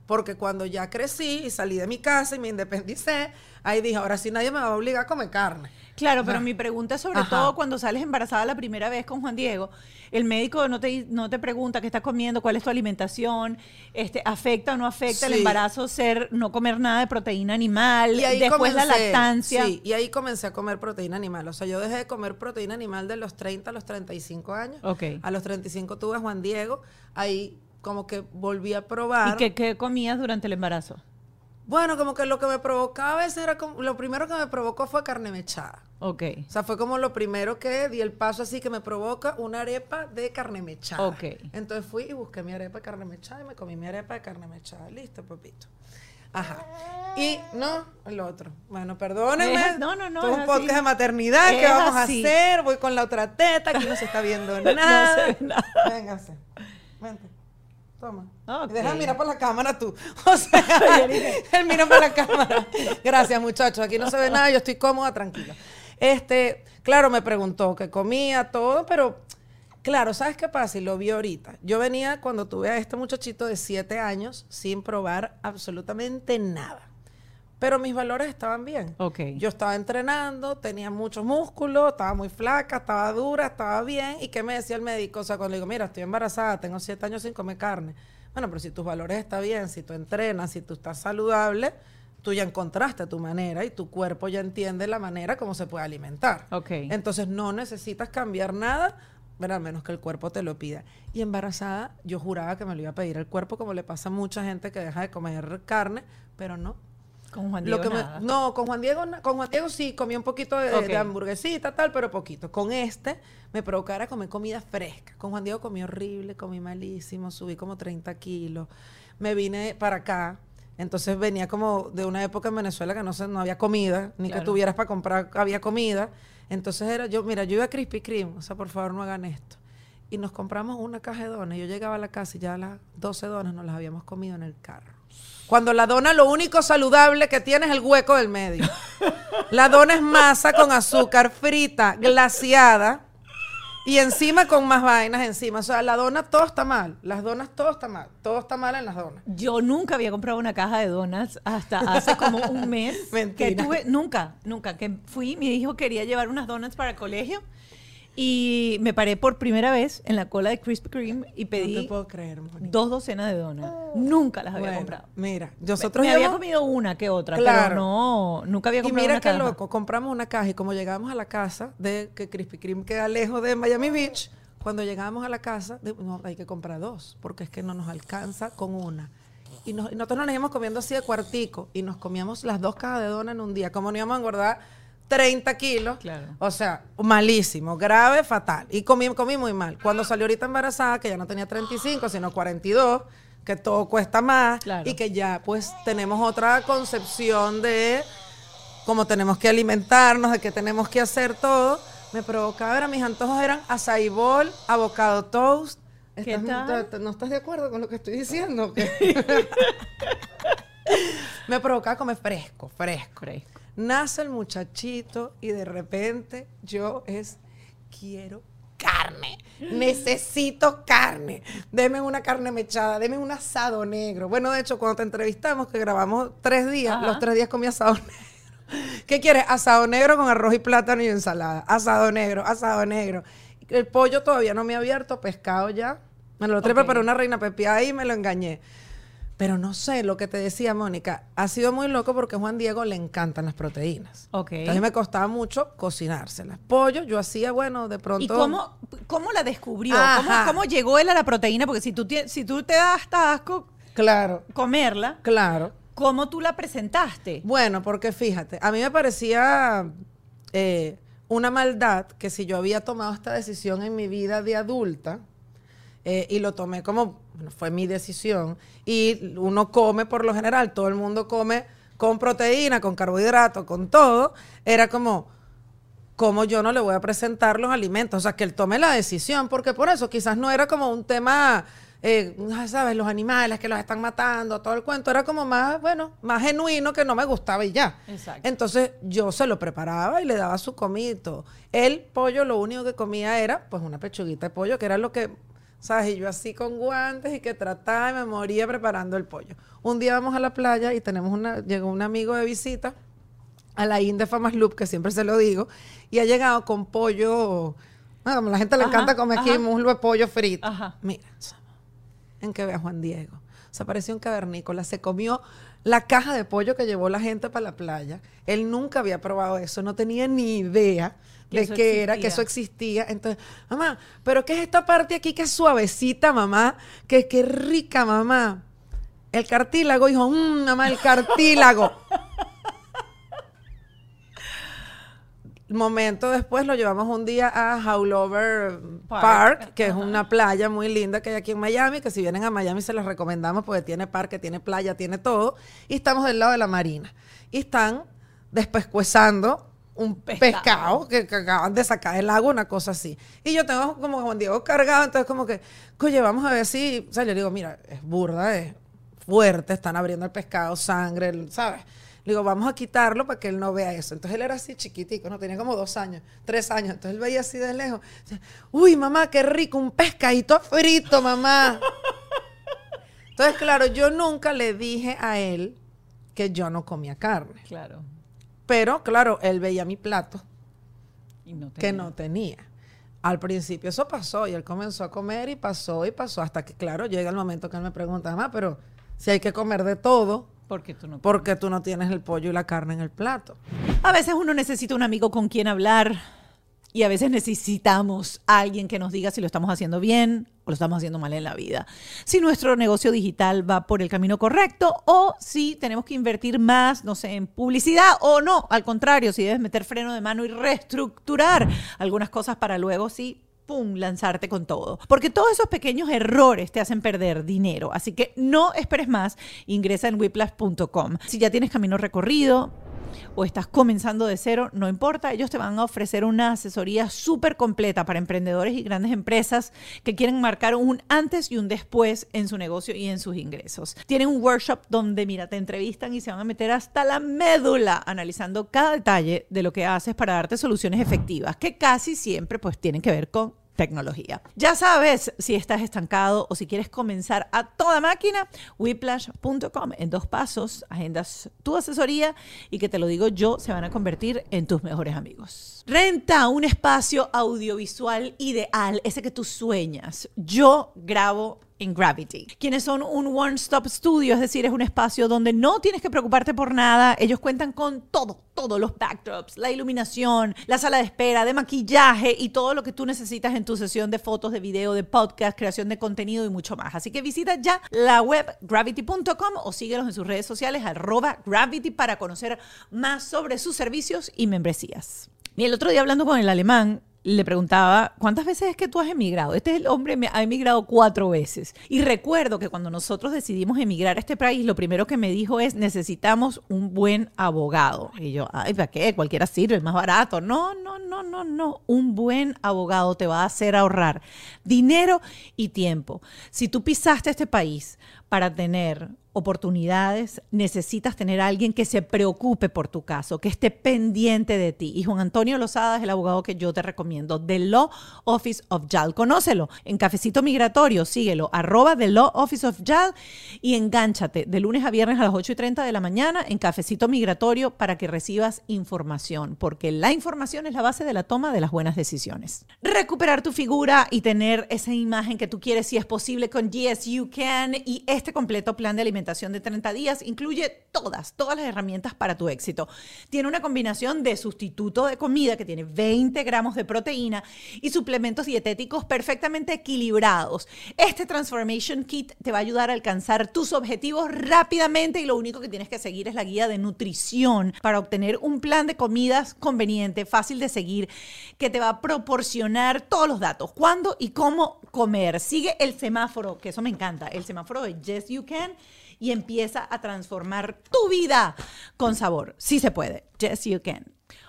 Porque cuando ya crecí y salí de mi casa y me independicé, ahí dije, ahora sí nadie me va a obligar a comer carne. Claro, pero Ajá. mi pregunta es sobre Ajá. todo cuando sales embarazada la primera vez con Juan Diego, el médico no te, no te pregunta qué estás comiendo, cuál es tu alimentación, este, afecta o no afecta el embarazo ser no comer nada de proteína animal, Y ahí después la comencé, lactancia. Sí, y ahí comencé a comer proteína animal. O sea, yo dejé de comer proteína animal de los 30 a los 35 años. Ok. A los 35 tuve a Juan Diego. Ahí como que volví a probar. ¿Y qué, qué comías durante el embarazo? Bueno, como que lo que me provocaba a veces era como... Lo primero que me provocó fue carne mechada. Ok. O sea, fue como lo primero que di el paso así que me provoca una arepa de carne mechada. Ok. Entonces fui y busqué mi arepa de carne mechada y me comí mi arepa de carne mechada. Listo, papito. Ajá. Y no, el otro. Bueno, perdónenme. Es- no, no, no, es un así. podcast de maternidad. ¿Qué Es vamos así. a hacer? Voy con la otra teta. Aquí no se está viendo [laughs] No nada. se ve nada. Véngase. Vente. Toma. Ok. Deja de mirar para la cámara tú. [laughs] O sea, [laughs] él mira para la cámara. Gracias, muchachos. Aquí no se ve nada. Yo estoy cómoda, tranquila. Este, claro, me preguntó que comía todo, pero claro, ¿sabes qué pasa? Y lo vi ahorita. Yo venía cuando tuve a este muchachito de siete años sin probar absolutamente nada. Pero mis valores estaban bien. Ok. Yo estaba entrenando, tenía muchos músculos, estaba muy flaca, estaba dura, estaba bien. ¿Y qué me decía el médico? O sea, cuando le digo, mira, estoy embarazada, tengo siete años sin comer carne. Bueno, pero si tus valores están bien, si tú entrenas, si tú estás saludable, tú ya encontraste tu manera y tu cuerpo ya entiende la manera como se puede alimentar. Ok. Entonces no necesitas cambiar nada, a menos que el cuerpo te lo pida. Y embarazada, yo juraba que me lo iba a pedir el cuerpo, como le pasa a mucha gente que deja de comer carne, pero no. Con Juan Lo Diego me- nada. no, con Juan Diego, con Juan Diego sí, comí un poquito de, hamburguesita, tal, pero poquito. Con este me provocaba comer comida fresca. Con Juan Diego comí horrible, comí malísimo, subí como 30 kilos. Me vine para acá. Entonces venía como de una época en Venezuela que no sé, no había comida, ni que tuvieras para comprar, había comida. Entonces era yo, mira, yo iba a Krispy Kreme, o sea, por favor no hagan esto. Y nos compramos una caja de donas. Yo llegaba a la casa y ya las 12 donas nos las habíamos comido en el carro. Cuando la dona lo único saludable que tiene es el hueco del medio. La dona es masa con azúcar frita, glaciada y encima con más vainas encima. O sea, la dona todo está mal. Las donas todo está mal. Todo está mal en las donas. Yo nunca había comprado una caja de donuts hasta hace como un mes. [laughs] Mentira. Que tuve, nunca, nunca. Que fui, mi hijo quería llevar unas donuts para el colegio y me paré por primera vez en la cola de Krispy Kreme y No pedí te puedo creer, dos docenas de donuts. Nunca las había Bueno, comprado. Mira, Me, nosotros me había íbamos- comido una que otra, Claro. pero no, nunca había Y comprado mira una qué caja. loco, compramos una caja y como llegamos a la casa de que Krispy Kreme queda lejos de Miami Beach, cuando llegamos a la casa, de- no, hay que comprar dos, porque es que no nos alcanza con una. Y, nos- y nosotros nos íbamos comiendo así de cuartico y nos comíamos las dos cajas de dona en un día. Como no íbamos a engordar 30 kilos. Claro. O sea, malísimo, grave, fatal. Y comí, comí muy mal. Cuando salió ahorita embarazada, que ya no tenía 35, sino 42, que todo cuesta más Claro. y que ya pues tenemos otra concepción de cómo tenemos que alimentarnos, de qué tenemos que hacer todo, me provocaba, era, mis antojos eran açaí bol, avocado toast. ¿Qué ¿Estás- tal? ¿No estás de acuerdo con lo que estoy diciendo? [laughs] [laughs] me provocaba comer fresco, fresco. Fresco. Nace el muchachito y de repente yo es, quiero carne, necesito carne, deme una carne mechada, deme un asado negro. Bueno, de hecho, cuando te entrevistamos, que grabamos tres días, Ajá. los tres días comí asado [laughs] negro. ¿Qué quieres? Asado negro con arroz y plátano y ensalada. Asado negro, asado negro. El pollo todavía no me ha abierto, pescado ya. Me lo trepa para una reina pepia y me lo engañé. Pero no sé, lo que te decía Mónica, ha sido muy loco porque a Juan Diego le encantan las proteínas. Ok. Entonces me costaba mucho cocinárselas. Pollo, yo hacía, bueno, de pronto. ¿Y cómo, cómo la descubrió? ¿Cómo, cómo llegó él a la proteína? Porque si tú, si tú te das hasta asco Claro, comerla, claro. ¿cómo tú la presentaste? Bueno, porque fíjate, a mí me parecía eh, una maldad que si yo había tomado esta decisión en mi vida de adulta, eh, y lo tomé como, bueno, fue mi decisión, y uno come por lo general, todo el mundo come con proteína, con carbohidratos, con todo, era como, ¿cómo yo no le voy a presentar los alimentos? O sea, que él tome la decisión, porque por eso quizás no era como un tema, eh, ah, ¿sabes? Los animales que los están matando, todo el cuento, era como más, bueno, más genuino que no me gustaba y ya. Exacto. Entonces yo se lo preparaba y le daba su comito. El pollo lo único que comía era pues una pechuguita de pollo, que era lo que, ¿sabes? Y yo así con guantes y que trataba y me moría preparando el pollo. Un día vamos a la playa y tenemos una, llegó un amigo de visita a la Inde Famas Loop, que siempre se lo digo, y ha llegado con pollo, ah, como la gente le Ajá, encanta comer aquí muslo de pollo frito. Ajá. Mira, en que vea Juan Diego. Se apareció un cavernícola, se comió la caja de pollo que llevó la gente para la playa. Él nunca había probado eso, no tenía ni idea de qué era, que eso existía. Entonces, mamá, ¿pero qué es esta parte aquí que es suavecita, mamá? Que qué rica, mamá. El cartílago, hijo, mmm, mamá, el cartílago. [laughs] Momento después lo llevamos un día a Howlover Park. Park, que es una playa muy linda que hay aquí en Miami, que si vienen a Miami se las recomendamos porque tiene parque, tiene playa, tiene todo. Y estamos del lado de la marina. Y están despescuezando un Pescado. pescado, que, acaban de sacar del agua, una cosa así. Y yo tengo como Juan Diego cargado, entonces como que, oye, vamos a ver si, o sea, yo digo, mira, es burda, es fuerte, están abriendo el pescado, sangre, ¿sabes? Le digo, vamos a quitarlo para que él no vea eso. Entonces él era así chiquitico, no tenía como dos años, tres años. Entonces él veía así de lejos. Uy, mamá, qué rico, un pescadito frito, mamá. Entonces, claro, yo nunca le dije a él que yo no comía carne. Claro. Pero, claro, él veía mi plato Y no que no tenía. Al principio eso pasó y él comenzó a comer y pasó y pasó hasta que, claro, llega el momento que él me pregunta, mamá, pero si hay que comer de todo, Porque tú no. ¿por qué tú no tienes el pollo y la carne en el plato? A veces uno necesita un amigo con quien hablar y a veces necesitamos a alguien que nos diga si lo estamos haciendo bien o lo estamos haciendo mal en la vida. Si nuestro negocio digital va por el camino correcto o si tenemos que invertir más, no sé, en publicidad o no, al contrario, si debes meter freno de mano y reestructurar algunas cosas para luego sí pum, lanzarte con todo. Porque todos esos pequeños errores te hacen perder dinero. Así que no esperes más, ingresa en whiplash.com. Si ya tienes camino recorrido, o estás comenzando de cero, no importa, ellos te van a ofrecer una asesoría súper completa para emprendedores y grandes empresas que quieren marcar un antes y un después en su negocio y en sus ingresos. Tienen un workshop donde, mira, te entrevistan y se van a meter hasta la médula analizando cada detalle de lo que haces para darte soluciones efectivas, que casi siempre pues tienen que ver con tecnología. Ya sabes si estás estancado o si quieres comenzar a toda máquina, whiplash.com. En dos pasos, agendas tu asesoría y que te lo digo yo, se van a convertir en tus mejores amigos. Renta un espacio audiovisual ideal, ese que tú sueñas. Yo grabo en Gravity, quienes son un one-stop studio, es decir, es un espacio donde no tienes que preocuparte por nada. Ellos cuentan con todo, todos los backdrops, la iluminación, la sala de espera, de maquillaje y todo lo que tú necesitas en tu sesión de fotos, de video, de podcast, creación de contenido y mucho más. Así que visita ya la web gravity.com o síguelos en sus redes sociales arroba gravity para conocer más sobre sus servicios y membresías. Y el otro día hablando con el alemán, le preguntaba, ¿cuántas veces es que tú has emigrado? Este es el hombre, ha emigrado cuatro veces. Y recuerdo que cuando nosotros decidimos emigrar a este país, lo primero que me dijo es, necesitamos un buen abogado. Y yo, ay, ¿para qué? Cualquiera sirve, es más barato. No, no, no, no, no. Un buen abogado te va a hacer ahorrar dinero y tiempo. Si tú pisaste este país para tener oportunidades, necesitas tener a alguien que se preocupe por tu caso, que esté pendiente de ti. Y Juan Antonio Lozada es el abogado que yo te recomiendo, The Law Office of JAL. Conócelo en Cafecito Migratorio, síguelo, arroba The Law Office of JAL y engánchate de lunes a viernes a las 8 y 30 de la mañana en Cafecito Migratorio para que recibas información, porque la información es la base de la toma de las buenas decisiones. Recuperar tu figura y tener esa imagen que tú quieres, si es posible, con Yes You Can y este completo plan de alimentación de 30 días incluye todas, todas las herramientas para tu éxito. Tiene una combinación de sustituto de comida que tiene 20 gramos de proteína y suplementos dietéticos perfectamente equilibrados. Este Transformation Kit te va a ayudar a alcanzar tus objetivos rápidamente y lo único que tienes que seguir es la guía de nutrición para obtener un plan de comidas conveniente, fácil de seguir, que te va a proporcionar todos los datos, cuándo y cómo comer. Sigue el semáforo, que eso me encanta, el semáforo de Yes You Can y empieza a transformar tu vida con sabor. Sí se puede. Yes, you can.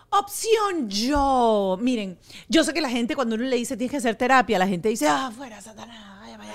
Opción yo. Miren, yo sé que la gente cuando uno le dice tienes que hacer terapia, la gente dice, ah, fuera, Satanás, vaya, vaya.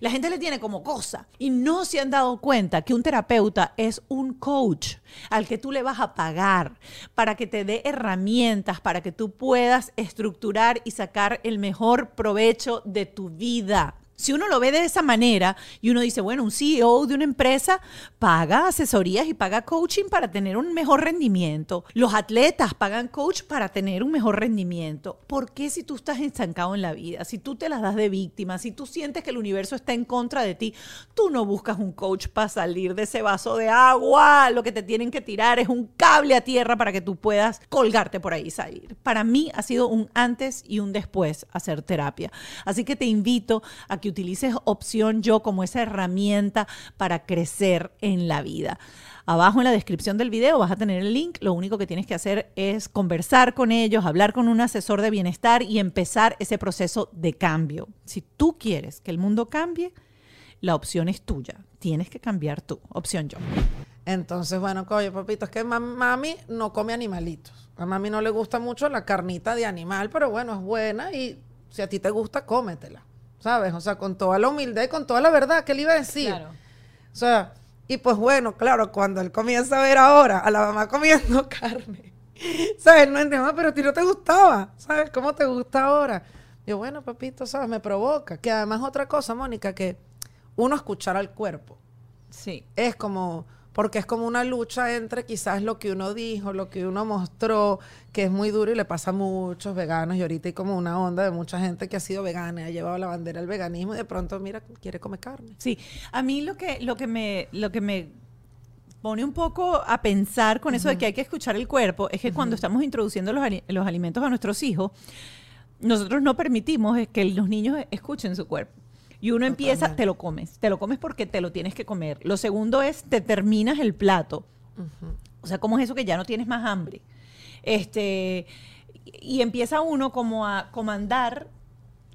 La gente le tiene como cosa y no se han dado cuenta que un terapeuta es un coach al que tú le vas a pagar para que te dé herramientas para que tú puedas estructurar y sacar el mejor provecho de tu vida. Si uno lo ve de esa manera y uno dice, bueno, un CEO de una empresa paga asesorías y paga coaching para tener un mejor rendimiento. Los atletas pagan coach para tener un mejor rendimiento. ¿Por qué si tú estás estancado en la vida, si tú te las das de víctima, si tú sientes que el universo está en contra de ti, tú no buscas un coach para salir de ese vaso de agua? Lo que te tienen que tirar es un cable a tierra para que tú puedas colgarte por ahí y salir. Para mí ha sido un antes y un después hacer terapia. Así que te invito a que utilices opción yo como esa herramienta para crecer en la vida. Abajo en la descripción del video vas a tener el link. Lo único que tienes que hacer es conversar con ellos, hablar con un asesor de bienestar y empezar ese proceso de cambio. Si tú quieres que el mundo cambie, la opción es tuya. Tienes que cambiar tú. Opción yo. Entonces, bueno, coño, papito, es que mami no come animalitos. A mami no le gusta mucho la carnita de animal, pero bueno, es buena y si a ti te gusta, cómetela. ¿Sabes? O sea, con toda la humildad y con toda la verdad, ¿qué le iba a decir? Claro. O sea, y pues bueno, claro, cuando él comienza a ver ahora a la mamá comiendo [laughs] carne, ¿sabes? No entiendo, pero a ti no te gustaba, ¿sabes? ¿Cómo te gusta ahora? Yo, bueno, papito, ¿sabes? Me provoca. Que además otra cosa, Mónica, que uno escuchar al cuerpo. Sí. Es como, porque es como una lucha entre quizás lo que uno dijo, lo que uno mostró, que es muy duro y le pasa a muchos veganos y ahorita hay como una onda de mucha gente que ha sido vegana y ha llevado la bandera del veganismo y de pronto mira quiere comer carne. Sí, a mí lo que lo que me lo que me pone un poco a pensar con eso de que hay que escuchar el cuerpo es que cuando estamos introduciendo los, los alimentos a nuestros hijos, nosotros no permitimos que los niños escuchen su cuerpo. Y uno empieza, te lo comes, te lo comes porque te lo tienes que comer. Lo segundo es, te terminas el plato. O sea, ¿cómo es eso que ya no tienes más hambre? Este, y empieza uno como a comandar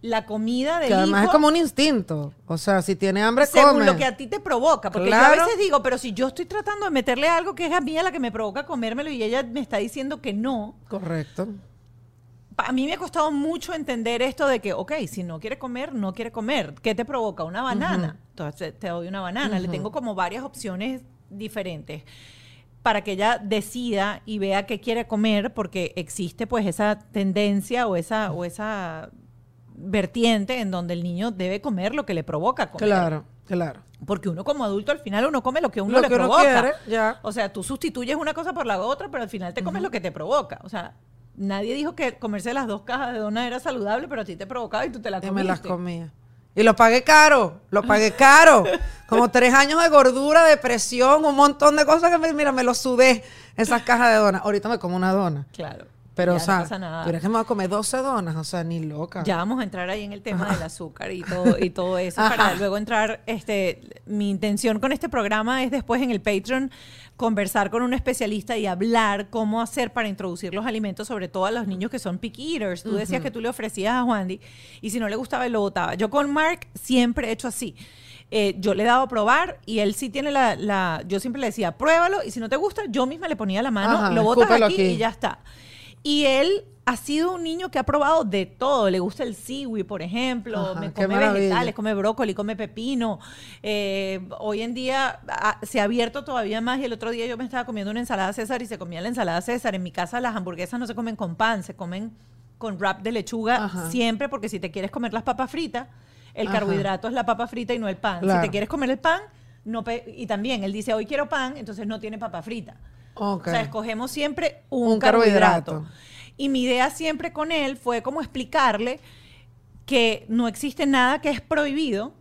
la comida del Que además hijo es como un instinto. O sea, si tiene hambre, según come. lo que a ti te provoca. Porque yo a veces digo, pero si yo estoy tratando de meterle algo que es a mí a la que me provoca comérmelo y ella me está diciendo que no, Correcto. A mí me ha costado mucho entender esto de que, ok, si no quiere comer, no quiere comer. ¿Qué te provoca? Una banana. Entonces te doy una banana. Le tengo como varias opciones diferentes para que ella decida y vea qué quiere comer, porque existe pues esa tendencia o esa, o esa vertiente en donde el niño debe comer lo que le provoca comer. Claro, claro. Porque uno como adulto al final uno come lo que uno Lo le que uno provoca. quiere, ya. O sea, tú sustituyes una cosa por la otra, pero al final te comes lo que te provoca. O sea, nadie dijo que comerse las dos cajas de donas era saludable, pero a ti te provocaba y tú te la Y comiste. me las comía. Y lo pagué caro, lo pagué caro. [laughs] Como tres años de gordura, depresión, un montón de cosas que me, mira, me lo sudé esas [laughs] cajas de donas. Ahorita me como una dona. Claro. Pero, Ya o no sea, pasa nada. pero es que me voy a comer 12 donas, o sea, ni loca. Ya vamos a entrar ahí en el tema del azúcar y todo, y todo eso para luego entrar, este, mi intención con este programa es después en el Patreon conversar con un especialista y hablar cómo hacer para introducir los alimentos, sobre todo a los niños que son picky eaters. Tú decías que tú le ofrecías a Wandy y si no le gustaba, él lo botaba. Yo con Mark siempre he hecho así. Eh, yo le he dado a probar y él sí tiene la, la- Yo siempre le decía, pruébalo y si no te gusta, yo misma le ponía la mano, Ajá, lo botas aquí. y ya está. Y él ha sido un niño que ha probado de todo. Le gusta el kiwi, por ejemplo. Ajá, me come vegetales, come brócoli, come pepino. Eh, hoy en día ah, se ha abierto todavía más. Y el otro día yo me estaba comiendo una ensalada César y se comía la ensalada César. En mi casa las hamburguesas no se comen con pan, se comen con wrap de lechuga Ajá. siempre, porque si te quieres comer las papas fritas, el Ajá. carbohidrato es la papa frita y no el pan. Claro. Si te quieres comer el pan, no y también él dice hoy quiero pan, entonces no tiene papa frita. Ok. O sea, escogemos siempre un, Un carbohidrato. carbohidrato. Y mi idea siempre con él fue como explicarle que no existe nada que es prohibido,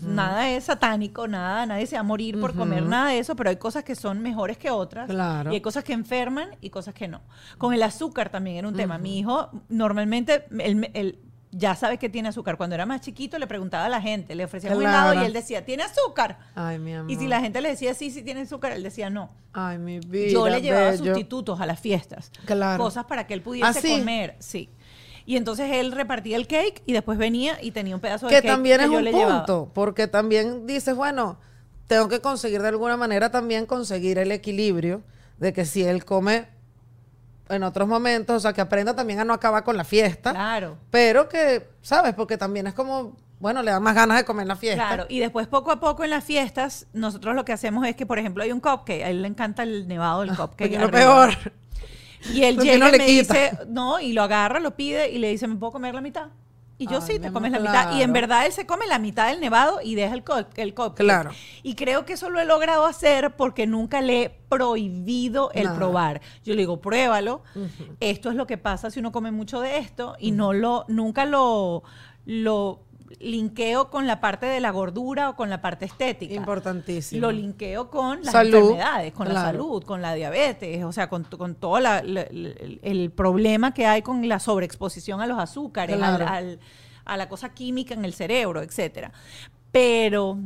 nada es satánico, nada, nadie se va a morir por comer nada de eso, pero hay cosas que son mejores que otras. Claro. Y hay cosas que enferman y cosas que no. Con el azúcar también era un tema. Mi hijo normalmente, él, él ya sabe que tiene azúcar. Cuando era más chiquito le preguntaba a la gente, le ofrecíamos un helado Claro. y él decía, ¿tiene azúcar? Ay, mi amor. Y si la gente le decía, sí, sí tiene azúcar, él decía, no. Ay, mi vida. Yo le llevaba bello. sustitutos a las fiestas. Claro. Cosas para que él pudiese ¿Ah, sí? comer. Sí. Y entonces él repartía el cake y después venía y tenía un pedazo de Que cake también que es yo un punto, llevaba. porque también dices, bueno, tengo que conseguir de alguna manera también conseguir el equilibrio de que si él come en otros momentos, o sea, que aprenda también a no acabar con la fiesta, Claro. pero que, ¿sabes? Porque también es como, bueno, le da más ganas de comer la fiesta. Claro, y después poco a poco en las fiestas, nosotros lo que hacemos es que, por ejemplo, hay un cupcake, a él le encanta el nevado del cupcake. Porque lo peor. Y él llega no y le me quita. dice, no, y lo agarra, lo pide y le dice, ¿me puedo comer la mitad? Y yo Ay, sí, te comes la mitad. Y en verdad él se come la mitad del nevado y deja el, el cupcake. Claro. Y creo que eso lo he logrado hacer porque nunca le he prohibido el Nada. probar. Yo le digo, pruébalo. Esto es lo que pasa si uno come mucho de esto y no lo, nunca lo, lo linkeo con la parte de la gordura o con la parte estética. Importantísimo. Lo linkeo con las Salud, enfermedades, con la salud, con la diabetes, o sea, con, con todo la- la- el, el problema que hay con la sobreexposición a los azúcares, Claro. al- al- a la cosa química en el cerebro, etcétera. Pero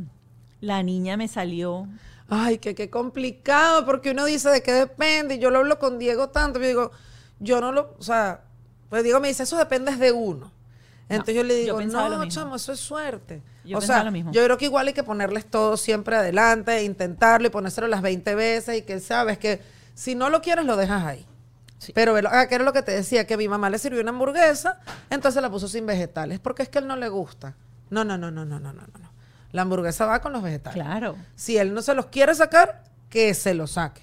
la niña me salió Ay, que qué complicado, porque uno dice de qué depende. Y yo lo hablo con Diego tanto. Yo digo, yo no lo, o sea, pues Diego me dice, eso depende de uno. Entonces yo le digo, no, chamo, eso es suerte. Yo o sea, lo mismo. yo creo que igual hay que ponerles todo siempre adelante, intentarlo y ponérselo las 20 veces y que sabes que si no lo quieres, lo dejas ahí. Sí. Pero ah, que era lo que te decía, que mi mamá le sirvió una hamburguesa, entonces la puso sin vegetales, porque es que él no le gusta. No, no, no, no, no, no, no, no. La hamburguesa va con los vegetales. Claro. Si él no se los quiere sacar, que se los saque.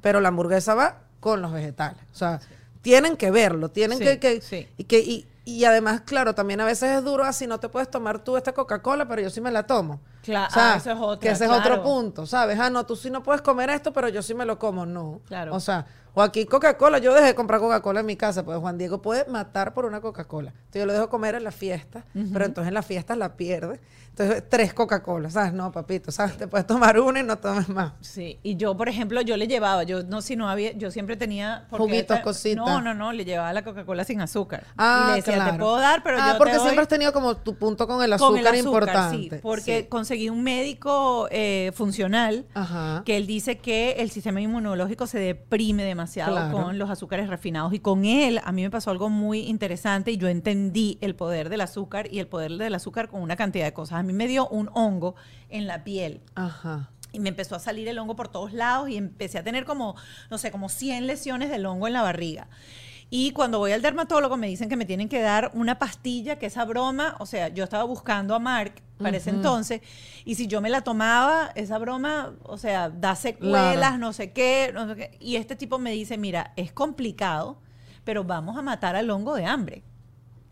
Pero la hamburguesa va con los vegetales. O sea, tienen que verlo, tienen Sí, que... que- sí. y, que y, y además, claro, también a veces es duro así, no te puedes tomar tú esta Coca-Cola, pero yo sí me la tomo. Cla- O sea, ah, eso es otra, que ese es claro. otro punto, ¿sabes? Ah, no, tú sí no puedes comer esto, pero yo sí me lo como. No. Claro. O sea, O aquí Coca-Cola, yo dejé de comprar Coca-Cola en mi casa, pues Juan Diego puede matar por una Coca-Cola. Entonces yo lo dejo comer en la fiesta, pero entonces en la fiesta la pierde. Entonces tres Coca-Cola, ¿sabes? No, papito, ¿sabes? Te puedes tomar una y no tomes más. Sí, y yo, por ejemplo, yo le llevaba, yo no, si no había, yo siempre tenía... Juguitos, esta- cositas. No, no, no, le llevaba la Coca-Cola sin azúcar. Ah, y le decía, claro. te puedo dar, pero ah, yo porque te doy siempre has tenido como tu punto con el azúcar, con el azúcar, importante. sí, porque Sí. conseguí un médico eh, funcional Ajá. que él dice que el sistema inmunológico se deprime demasiado Claro. con los azúcares refinados y con él a mí me pasó algo muy interesante y yo entendí el poder del azúcar y el poder del azúcar con una cantidad de cosas. A mí me dio un hongo en la piel Ajá. y me empezó a salir el hongo por todos lados y empecé a tener como, no sé, como 100 lesiones del hongo en la barriga. Y cuando voy al dermatólogo me dicen que me tienen que dar una pastilla, que esa broma, o sea, yo estaba buscando a Mark para ese entonces, y si yo me la tomaba, esa broma, o sea, da secuelas, Claro. no sé qué, no sé qué. Y este tipo me dice, mira, es complicado, pero vamos a matar al hongo de hambre.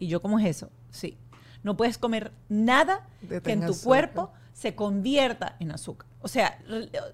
Y yo, ¿cómo es eso? Sí. No puedes comer nada Que que en tu azúcar. cuerpo se convierta en azúcar. O sea,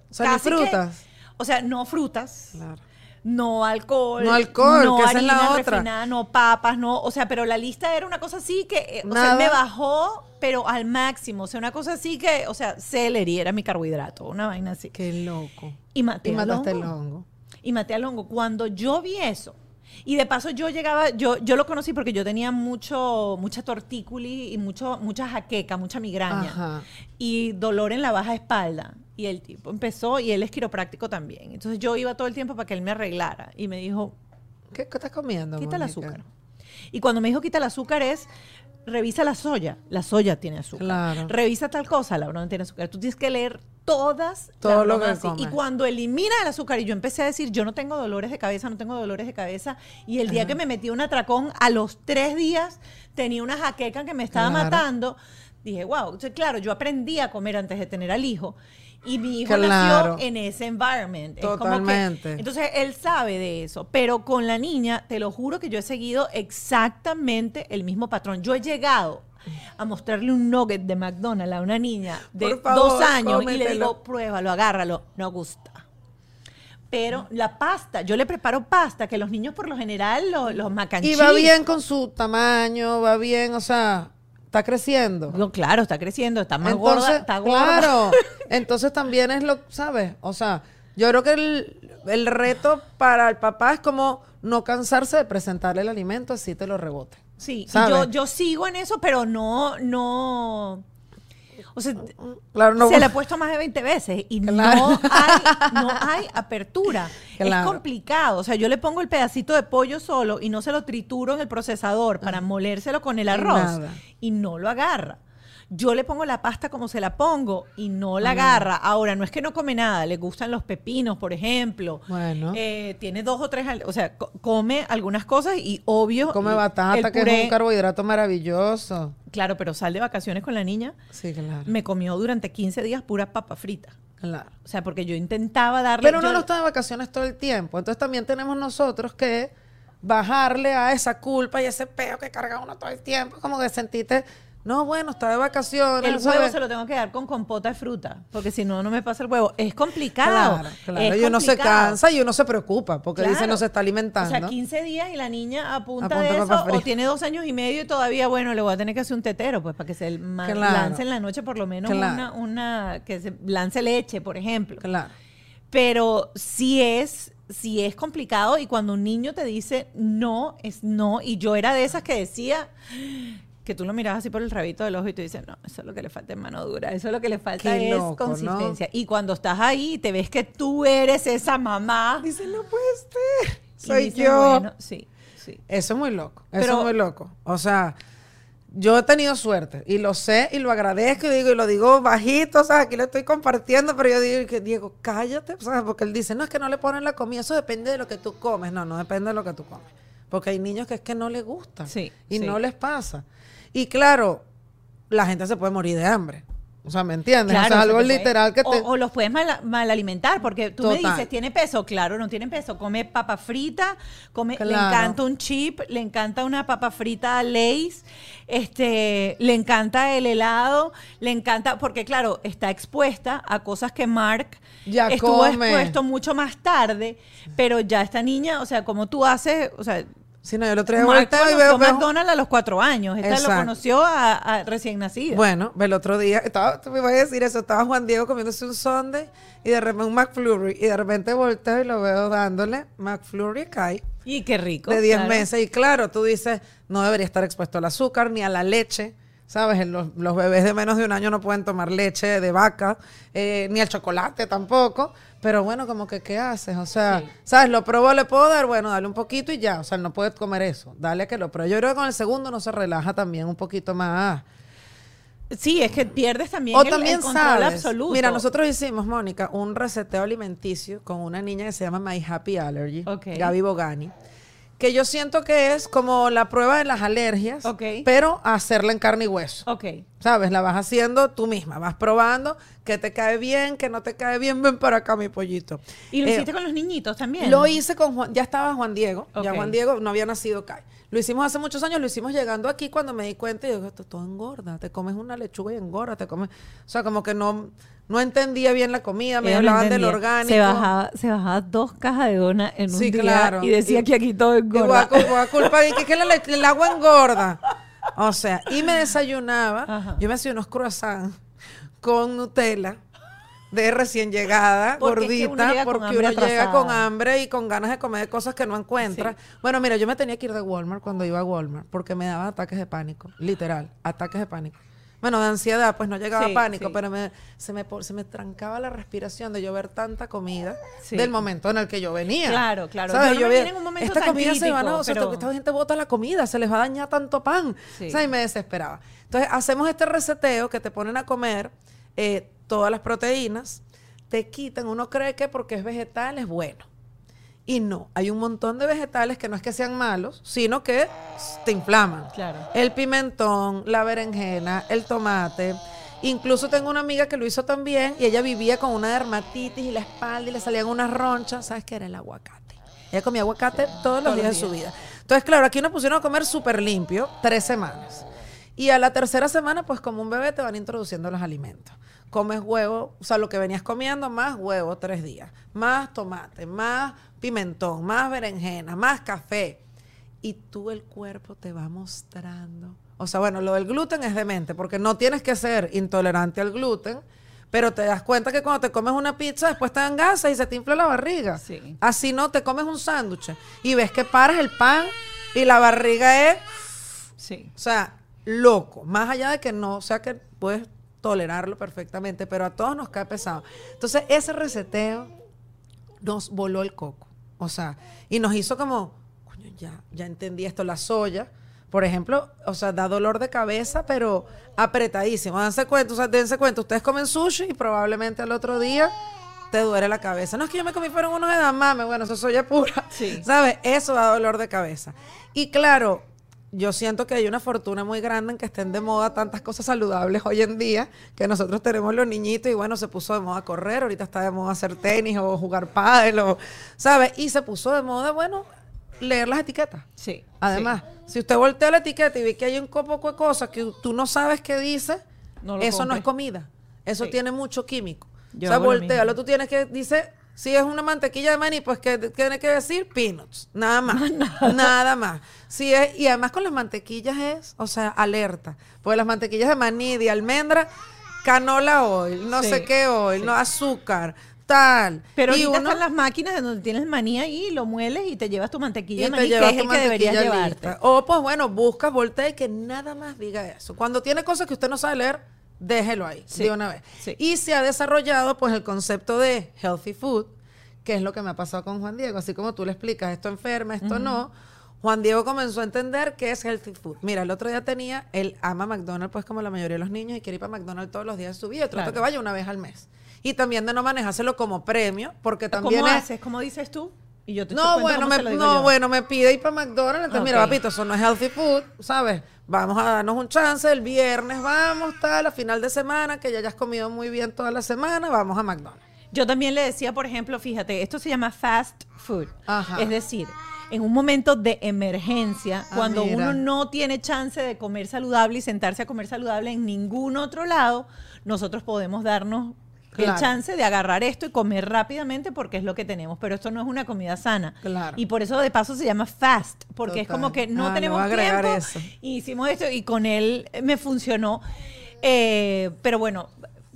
O sea, que- frutas. o sea, no frutas, Claro. No alcohol, No alcohol, no que esa es la harina otra. refinada, no papas, no, o sea, pero la lista era una cosa así que, eh, o sea, me bajó, pero al máximo, o sea, una cosa así que, o sea, celery era mi carbohidrato, una vaina así. Qué loco. Y maté Y al mataste hongo. el hongo. Y maté al hongo. Cuando yo vi eso, y de paso yo llegaba, yo, yo lo conocí porque yo tenía mucho, mucha tortículi y mucho, mucha jaqueca, mucha migraña Ajá. y dolor en la baja espalda. Y el tipo empezó, y él es quiropráctico también. Entonces yo iba todo el tiempo para que él me arreglara. Y me dijo, ¿Qué, qué estás comiendo? quita el Mónica? azúcar. Y cuando me dijo quita el azúcar es, revisa la soya. La soya tiene azúcar. Claro. Revisa tal cosa, la broma tiene azúcar. Tú tienes que leer todas Todo las lo que así. Y cuando elimina el azúcar, y yo empecé a decir, yo no tengo dolores de cabeza, no tengo dolores de cabeza. Y el día que me metí un atracón, a los tres días tenía una jaqueca que me estaba Claro. matando. Dije, wow. Entonces, claro, yo aprendí a comer antes de tener al hijo. Y mi hijo Claro. nació en ese environment. Es como que- Totalmente. entonces él sabe de eso, pero con la niña, te lo juro que yo he seguido exactamente el mismo patrón. Yo he llegado a mostrarle un nugget de McDonald's a una niña de favor, dos años y le digo, pruébalo, agárralo, no gusta. Pero la pasta, yo le preparo pasta, que los niños por lo general, los, los Y va bien con su tamaño, va bien, o sea, está creciendo. No, claro, está creciendo, está más Entonces, gorda, está gorda. claro. [laughs] Entonces también es lo, ¿sabes? O sea, yo creo que el, el reto para el papá es como no cansarse de presentarle el alimento así te lo rebote. Sí, yo, yo sigo en eso, pero no, no. O sea, Claro, no. se la he puesto más de 20 veces y Claro. no, hay, no hay apertura. Es complicado. O sea, yo le pongo el pedacito de pollo solo y no se lo trituro en el procesador para molérselo con el arroz Nada. y no lo agarra. Yo le pongo la pasta como se la pongo y no la agarra. Ahora, no es que no come nada, le gustan los pepinos, por ejemplo. Bueno. Eh, tiene dos o tres, o sea, co- come algunas cosas y obvio. Come el batata, que es un carbohidrato maravilloso. Claro, pero sal de vacaciones con la niña, Sí, claro. me comió durante 15 días pura papa frita. Claro. O sea, porque yo intentaba darle. Pero uno yo- no está de vacaciones todo el tiempo. Entonces también tenemos nosotros que bajarle a esa culpa y ese peo que carga uno todo el tiempo. Como que sentiste, no, bueno, está de vacaciones. El ¿sabes? huevo se lo tengo que dar con compota de fruta, porque si no, no me pasa el huevo. Es complicado. Claro, claro. es y uno se cansa y uno se preocupa porque dice no se está alimentando. O sea, 15 días y la niña apunta, A punta de eso, o tiene dos años y medio y todavía, bueno, le voy a tener que hacer un tetero, pues, para que se lance en la noche por lo menos una, una, que se lance leche, por ejemplo. Claro. Pero sí es, sí es complicado y cuando un niño te dice no, es no. Y yo era de esas que decía que tú lo mirabas así por el rabito del ojo y tú dices, no, eso es lo que le falta en mano dura, eso es lo que le falta Qué es loco, ¿no? consistencia. Y cuando estás ahí y te ves que tú eres esa mamá. Dice, no puede ser. Soy dices, yo. Bueno, sí, sí. Eso es muy loco. Eso es muy loco. O sea, yo he tenido suerte y lo sé y lo agradezco y digo y lo digo bajito, o sea, aquí lo estoy compartiendo, pero yo digo que Diego, cállate, ¿sabes? Porque él dice, no es que no le ponen la comida, eso depende de lo que tú comes. No, no depende de lo que tú comes. Porque hay niños que es que no les gusta Sí, y sí. no les pasa. Y claro, la gente se puede morir de hambre. O sea, ¿me entiendes? Claro, o sea, algo puede- literal que te... o los puedes mal, mal alimentar, porque tú me dices, ¿tiene peso? Claro, no tiene peso. Come papa frita, come, le encanta un chip, le encanta una papa frita Lay's, este, le encanta el helado, le encanta, porque claro, está expuesta a cosas que Mark Ya estuvo come. expuesto mucho más tarde, pero ya esta niña, o sea, como tú haces, o sea, Si no, yo lo Mark volteo y veo... McDonald's a los cuatro años, esta Exacto. lo conoció a, a recién nacida. Bueno, el otro día, estaba, tú me ibas a decir eso, estaba Juan Diego comiéndose un sundae y de repente un McFlurry y de repente volteo y lo veo dándole McFlurry cae y qué rico. de 10 claro. meses y claro, tú dices, no debería estar expuesto al azúcar ni a la leche. ¿Sabes? Los, los bebés de menos de un año no pueden tomar leche de vaca, eh, ni el chocolate tampoco. Pero bueno, como que, ¿qué haces? O sea, Sí. ¿sabes? Lo probó, le puedo dar, bueno, dale un poquito y ya. O sea, no puede comer eso. Dale que lo pruebe. Yo creo que con el segundo no se relaja también un poquito más. Sí, es que pierdes también O el, también el control sabes. absoluto. Mira, nosotros hicimos, Mónica, un reseteo alimenticio con una niña que se llama My Happy Allergy, Ok. Gaby Bogani, que yo siento que es como la prueba de las alergias, pero hacerla en carne y hueso. Ok. ¿Sabes? La vas haciendo tú misma, vas probando que te cae bien, que no te cae bien, ven para acá mi pollito. ¿Y lo Eh, hiciste con los niñitos también? lo hice con Juan, ya estaba Juan Diego, ya. Juan Diego no había nacido Kai. Lo hicimos hace muchos años, lo hicimos llegando aquí cuando me di cuenta y digo, esto todo engorda, te comes una lechuga y engorda, te comes, o sea, como que no, no entendía bien la comida, me Ella hablaban del orgánico. Se bajaba, se bajaba dos cajas de dona en un Sí, día claro. y decía Y- que aquí todo Y engorda. cul- voy a culpar y que, que la le- el agua engorda. O sea, y me desayunaba, Ajá. yo me hacía unos croissants con Nutella de recién llegada, Porque es que uno gordita, llega porque uno llega con hambre y con ganas de comer cosas que no encuentra. Bueno, mira, yo me tenía que ir de Walmart cuando iba a Walmart porque me daban ataques de pánico, literal, ataques de pánico. Bueno, de ansiedad, pues no llegaba Sí, pánico, sí. pero me, se, me, se me trancaba la respiración de yo ver tanta comida del momento en el que yo venía. Claro, claro. ¿Sabes? No Yo vi- en un momento esta tan comida se va, no, o sea, pero- esta gente bota la comida, se les va a dañar tanto pan. ¿Sabes? Y me desesperaba. Entonces, hacemos este reseteo que te ponen a comer eh, todas las proteínas, te quitan, uno cree que porque es vegetal es bueno. Y no, hay un montón de vegetales que no es que sean malos, sino que te inflaman. Claro. El pimentón, la berenjena, el tomate. Incluso tengo una amiga que lo hizo también y ella vivía con una dermatitis y la espalda y le salían unas ronchas. ¿Sabes qué era el aguacate? Ella comía aguacate todos los Todos días los de su días. vida. Entonces, claro, aquí nos pusieron a comer súper limpio tres semanas. Y a la tercera semana, pues como un bebé te van introduciendo los alimentos. Comes huevo, o sea, lo que venías comiendo, más huevo tres días, más tomate, más pimentón, más berenjena, más café. Y tú el cuerpo te va mostrando. O sea, bueno, lo del gluten es demente, porque no tienes que ser intolerante al gluten, pero te das cuenta que cuando te comes una pizza, después te dan gases y se te infla la barriga. Sí. Así no, te comes un sándwich y ves que paras el pan y la barriga es Sí. o sea, loco. Más allá de que no, o sea, que puedes tolerarlo perfectamente, pero a todos nos cae pesado. Entonces, ese reseteo nos voló el coco. O sea, y nos hizo como, coño, ya, ya entendí esto. La soya, por ejemplo, o sea, da dolor de cabeza, pero apretadísimo. Dense cuenta, o sea, dense cuenta, ustedes comen sushi y probablemente al otro día te duele la cabeza. No es que yo me comí fueron unos edamame, bueno, eso es soya pura. Sí. ¿Sabes? Eso da dolor de cabeza. Y claro, yo siento que hay una fortuna muy grande en que estén de moda tantas cosas saludables hoy en día, que nosotros tenemos los niñitos y bueno, se puso de moda correr, ahorita está de moda hacer tenis o jugar pádel o, ¿sabes? Y se puso de moda, bueno, leer las etiquetas. Sí. Además, si usted voltea la etiqueta y ve que hay un poco de cosas que tú no sabes qué dice, No eso no es comida. Eso Sí. tiene mucho químico. Yo o sea, voltealo, tú tienes que, dice, si es una mantequilla de maní, pues que tiene que decir peanuts, [laughs] nada más, nada más. Si es, y además con las mantequillas es, o sea, alerta, porque las mantequillas de maní, de almendra, canola oil, no Sí, sé qué oil, sí. no azúcar, tal. Pero y uno- están las máquinas donde tienes maní ahí, lo mueles y te llevas tu mantequilla y de te maní, que es el que deberías llevarte. lista. O pues bueno, buscas, voltea y que nada más diga eso. Cuando tiene cosas que usted no sabe leer, déjelo ahí Sí, de una vez. sí. Y se ha desarrollado pues el concepto de healthy food, que es lo que me ha pasado con Juan Diego. Así como tú le explicas, esto enferma, esto no. Juan Diego comenzó a entender qué es healthy food. Mira, el otro día tenía, él ama McDonald's, pues como la mayoría de los niños, y quiere ir para McDonald's todos los días de su vida. Yo trato Claro. que vaya una vez al mes. Y también de no manejárselo como premio, porque también ¿Cómo es, haces? ¿Cómo dices tú? Y yo te No, bueno, me, no yo. bueno, me pide ir para McDonald's. Entonces, mira, papito, eso no es healthy food, ¿sabes? Vamos a darnos un chance. El viernes vamos, tal, a final de semana, que ya hayas comido muy bien toda la semana, vamos a McDonald's. Yo también le decía, por ejemplo, fíjate, esto se llama fast food. Ajá. Es decir, en un momento de emergencia, Ah, cuando mira. uno no tiene chance de comer saludable y sentarse a comer saludable en ningún otro lado, nosotros podemos darnos el Claro. chance de agarrar esto y comer rápidamente porque es lo que tenemos, pero esto no es una comida sana. Claro. Y por eso de paso se llama fast, porque es Total. como que no Ah, tenemos a tiempo eso. y hicimos esto y con él me funcionó. Eh, pero bueno,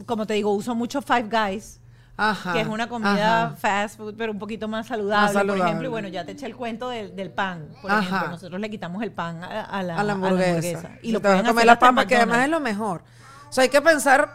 como te digo, uso mucho Five Guys Ajá. que es una comida ajá. fast food, pero un poquito más saludable, Más por saludable. ejemplo. Y bueno, ya te eché el cuento del, del pan, por Ajá. ejemplo. Nosotros le quitamos el pan a, a la, a la hamburguesa. Y Si lo pueden a comer la papa, que además es lo mejor. O sea, hay que pensar.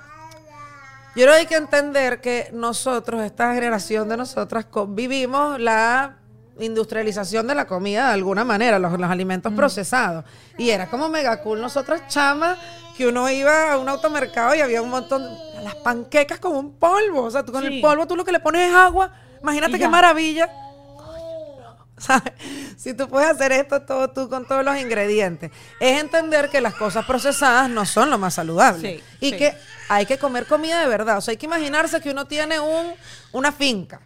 Yo creo que hay que entender que nosotros, esta generación de nosotras, vivimos la industrialización de la comida de alguna manera, los, los alimentos Mm. procesados. Y era como mega cool nosotras chamas que uno iba a un automercado y había un montón, las panquecas con un polvo. O sea, tú con Sí. el polvo tú lo que le pones es agua. Imagínate qué maravilla. ¿Sabes? Si tú puedes hacer esto todo tú con todos los ingredientes, es entender que las cosas procesadas no son lo más saludable Sí, y sí. que hay que comer comida de verdad. O sea, hay que imaginarse que uno tiene un, una finca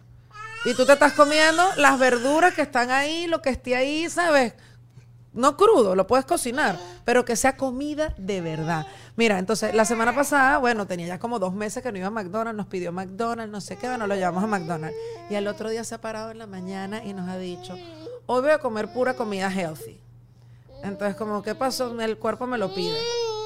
y tú te estás comiendo las verduras que están ahí, lo que esté ahí, ¿sabes? No crudo, lo puedes cocinar, pero que sea comida de verdad. Mira, entonces la semana pasada, bueno, tenía ya como dos meses que no iba a McDonald's, nos pidió McDonald's, no sé qué, bueno, lo llevamos a McDonald's. Y al otro día se ha parado en la mañana y nos ha dicho, hoy voy a comer pura comida healthy. Entonces, como, ¿qué pasó? El cuerpo me lo pide.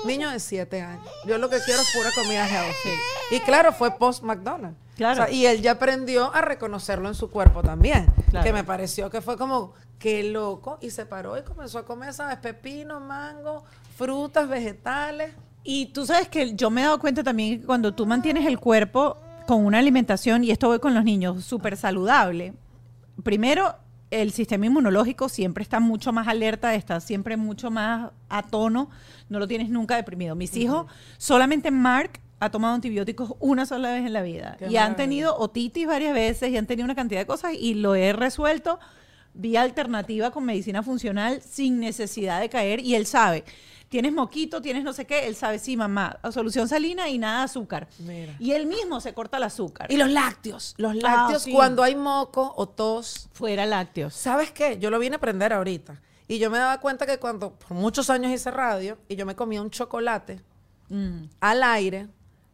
Niño de siete años. Yo lo que quiero es pura comida healthy. Y claro, fue post McDonald's. Claro. O sea, y él ya aprendió a reconocerlo en su cuerpo también. Claro. Que me pareció que fue como, qué loco. Y se paró y comenzó a comer, ¿sabes? Pepino, mango, frutas, vegetales. Y tú sabes que yo me he dado cuenta también que cuando tú mantienes el cuerpo con una alimentación, y esto voy con los niños, súper saludable, primero, el sistema inmunológico siempre está mucho más alerta, está siempre mucho más a tono, no lo tienes nunca deprimido. Mis hijos, solamente Mark ha tomado antibióticos una sola vez en la vida Qué y han tenido otitis varias veces y han tenido una cantidad de cosas y lo he resuelto vía alternativa con medicina funcional sin necesidad de caer y él sabe. Tienes moquito, tienes no sé qué, él sabe, sí, mamá, solución salina y nada de azúcar. Mira. Y él mismo se corta el azúcar. Y los lácteos. Los Ah, lácteos sí. cuando hay moco o tos. Fuera lácteos. ¿Sabes qué? Yo lo vine a aprender ahorita. Y yo me daba cuenta que cuando por muchos años hice radio y yo me comía un chocolate Mm, al aire,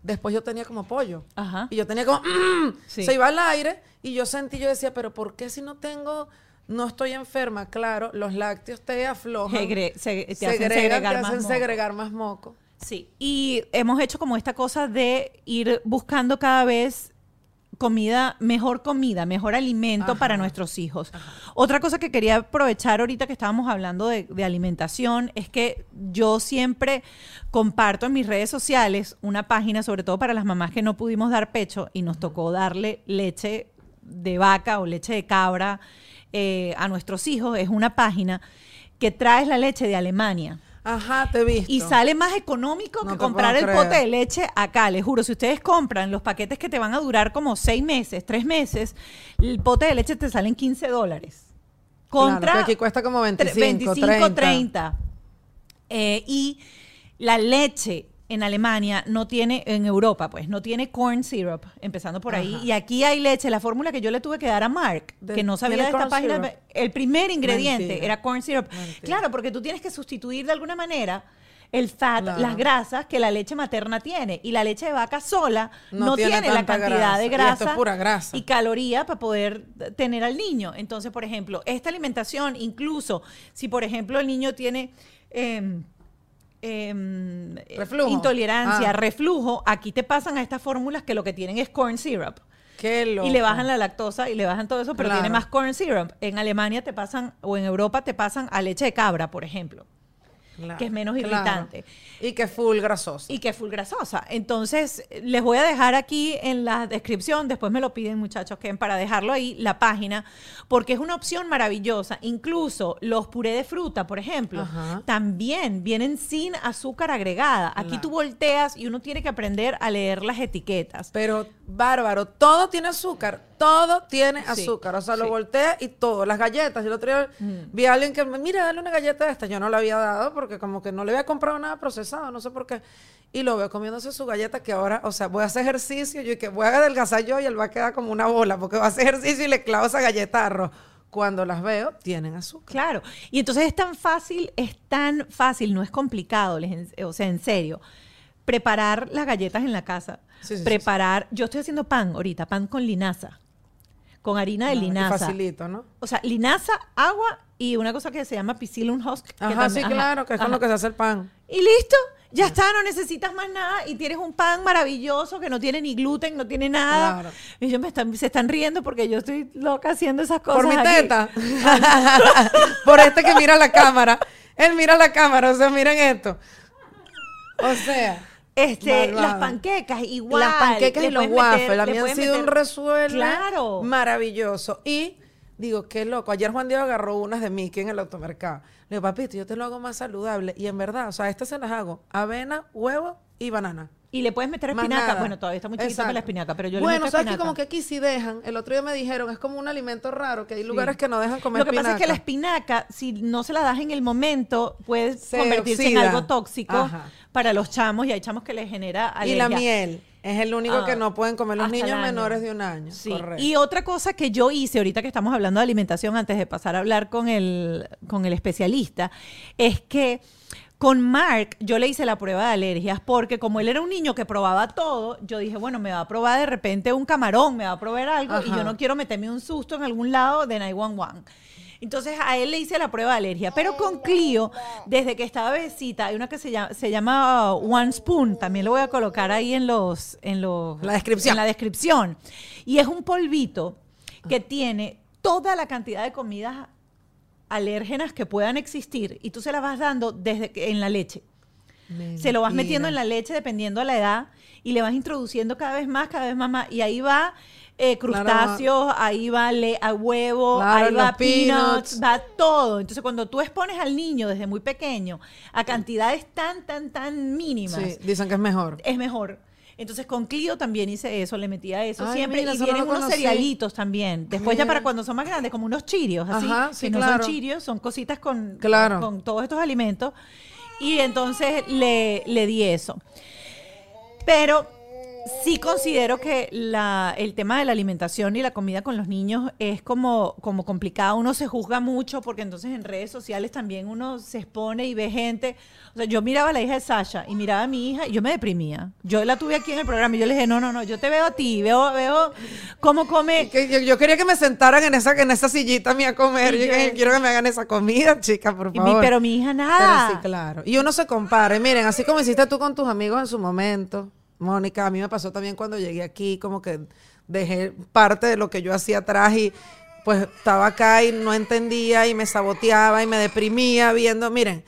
después yo tenía como pollo. Ajá. Y yo tenía como, "Mm". Sí. se iba al aire y yo sentí, yo decía, pero ¿por qué si no tengo, no estoy enferma? Claro, los lácteos te aflojan. Segre- se- te hacen segregan, segregar te hacen segregar más moco. Sí, y hemos hecho como esta cosa de ir buscando cada vez comida, mejor comida, mejor alimento Ajá. para nuestros hijos. Otra cosa que quería aprovechar ahorita que estábamos hablando de, de alimentación es que yo siempre comparto en mis redes sociales una página, sobre todo para las mamás que no pudimos dar pecho y nos tocó darle leche de vaca o leche de cabra eh, a nuestros hijos. Es una página que trae la leche de Alemania. Ajá, te he visto. Y sale más económico No que comprar el puedo pote creer. de leche acá. Les juro, si ustedes compran los paquetes que te van a durar como seis meses, tres meses, el pote de leche te salen 15 dólares. Claro, Contra que aquí cuesta como tre- 25, 25 30. 30. Eh, y la leche en Alemania no tiene, en Europa, pues, no tiene corn syrup, empezando por ahí. Ajá. Y aquí hay leche, la fórmula que yo le tuve que dar a Mark, De- que no sabía de ¿tiene esta página, syrup? el primer ingrediente Mentira. era corn syrup. Mentira. Claro, porque tú tienes que sustituir de alguna manera el fat, Claro. las grasas que la leche materna tiene. Y la leche de vaca sola no, No tiene, tiene la cantidad grasa. de Y grasa es pura grasa. y caloría para poder tener al niño. Entonces, por ejemplo, esta alimentación, incluso si, por ejemplo, el niño tiene... em, em, Reflujo. intolerancia, Ah. reflujo, aquí te pasan a estas fórmulas que lo que tienen es corn syrup. Qué loco. Y le bajan la lactosa y le bajan todo eso, pero Claro. tiene más corn syrup. En Alemania te pasan, o en Europa te pasan a leche de cabra, por ejemplo. Claro, que es menos claro. irritante. Y que es full grasosa. Y que es full grasosa. Entonces, les voy a dejar aquí en la descripción, después me lo piden muchachos, que para dejarlo ahí, la página, porque es una opción maravillosa. Incluso los puré de fruta, por ejemplo, Ajá. también vienen sin azúcar agregada. Aquí Claro. tú volteas y uno tiene que aprender a leer las etiquetas. Pero bárbaro, todo tiene azúcar. Todo tiene Sí, azúcar. O sea, lo sí. voltea y todo. Las galletas. Yo el otro día vi a alguien que me, mira, dale una galleta de esta. Yo no le había dado porque como que no le había comprado nada procesado, no sé por qué. Y lo veo comiéndose su galleta que ahora, o sea, voy a hacer ejercicio yo y que voy a adelgazar yo y él va a quedar como una bola porque va a hacer ejercicio y le clavo esa galleta de arroz. Cuando las veo, tienen azúcar. Claro. Y entonces es tan fácil, es tan fácil, no es complicado, les o sea, en serio. Preparar las galletas en la casa. Sí, sí, sí, preparar, yo estoy haciendo pan ahorita, pan con linaza. Con harina de Ah, linaza. facilito, ¿no? O sea, linaza, agua y una cosa que se llama psyllium husk. Ajá, también- sí, ajá, claro, que es con lo que se hace el pan. Y listo, ya está, no necesitas más nada y tienes un pan maravilloso que no tiene ni gluten, no tiene nada. Claro. Y ellos me están, se están riendo porque yo estoy loca haciendo esas cosas. Por mi aquí. teta. [laughs] Por este que mira la cámara. Él mira la cámara, o sea, miren esto. O sea, Este, las panquecas, igual. las panquecas y los waffles, a mí han sido un resuelve Claro. maravilloso. Y digo, qué loco. Ayer Juan Diego agarró unas de Mickey en el automercado. Le digo, papito, yo te lo hago más saludable. Y en verdad, o sea, estas se las hago. Avena, huevo y banana. Y le puedes meter espinaca. Bueno, todavía está muy chiquito para la espinaca, pero yo Bueno, le meto sabes que espinaca. como que aquí sí dejan. El otro día me dijeron, es como un alimento raro, que hay lugares que no dejan comer Lo que pasa es que la espinaca. si no se la das en el momento, puede Se convertirse en algo tóxico Aja. Para los chamos y hay chamos que les genera Y alergia. la miel. Es el único Ah, que no pueden comer los niños menores de un año. Sí. Correcto. Y otra cosa que yo hice ahorita que estamos hablando de alimentación, antes de pasar a hablar con el, con el especialista, es que con Mark yo le hice la prueba de alergias porque como él era un niño que probaba todo, yo dije, bueno, me va a probar de repente un camarón, me va a probar algo y yo no quiero meterme un susto en algún lado de 911. Entonces a él le hice la prueba de alergia, pero con Clio, desde que estaba bebecita, hay una que se llama, se llama One Spoon, también lo voy a colocar ahí en los, en los, La descripción. en la descripción. Y es un polvito que tiene toda la cantidad de comidas alérgenas que puedan existir y tú se las vas dando desde que, en la leche. Se lo vas metiendo en la leche dependiendo de la edad y le vas introduciendo cada vez más, cada vez más, más. Y ahí va eh, crustáceos, ahí va le a huevo, Claro, ahí va peanuts, peanuts. va todo. Entonces cuando tú expones al niño desde muy pequeño a cantidades tan, tan, tan mínimas, Sí, dicen que es mejor. es mejor. Entonces con Clio también hice eso, le metía eso Ay, siempre. mira, y no lo unos conocí. cerealitos también. Después ya para cuando son más grandes, como unos chirios, así. Ajá, sí, que no claro. son chirios, son cositas con, Claro. con, con todos estos alimentos. Y entonces le, le di eso. Pero sí considero que la, el tema de la alimentación y la comida con los niños es como, como complicado. Uno se juzga mucho porque entonces en redes sociales también uno se expone y ve gente. O sea, yo miraba a la hija de Sasha y miraba a mi hija y yo me deprimía. Yo la tuve aquí en el programa y yo le dije, no, no, no, yo te veo a ti, veo, veo cómo come. Yo, yo quería que me sentaran en esa, en esa sillita mía a comer. Yo, yo- quiero que me hagan esa comida, chica, por mi- favor. pero mi hija nada. Pero sí, claro. Y uno se compara. Y miren, así como hiciste tú con tus amigos en su momento, Mónica, a mí me pasó también cuando llegué aquí, como que dejé parte de lo que yo hacía atrás y pues estaba acá y no entendía y me saboteaba y me deprimía viendo, miren,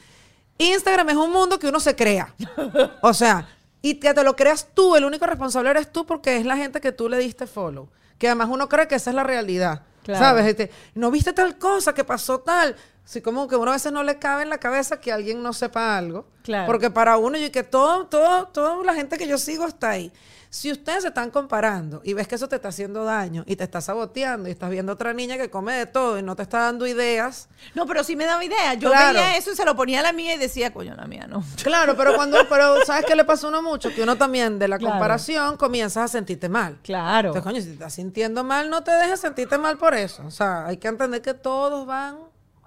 Instagram es un mundo que uno se crea. [laughs] O sea, y que te lo creas tú, el único responsable eres tú porque es la gente que tú le diste follow. Que además uno cree que esa es la realidad. Claro. ¿Sabes? Este, no viste tal cosa que pasó tal. Así como que uno a veces no le cabe en la cabeza que alguien no sepa algo. Claro. Porque para uno, yo que todo, todo, toda la gente que yo sigo está ahí. Si ustedes se están comparando y ves que eso te está haciendo daño y te está saboteando y estás viendo otra niña que come de todo y no te está dando ideas, No, pero sí me daba idea. Yo Claro. veía eso y se lo ponía a la mía y decía, coño, la mía no. [laughs] Claro, pero cuando, pero ¿sabes qué le pasa a uno mucho? Que uno también de la Claro. comparación comienzas a sentirte mal. Claro. Entonces, coño, si te estás sintiendo mal, no te dejes sentirte mal por eso. O sea, hay que entender que todos van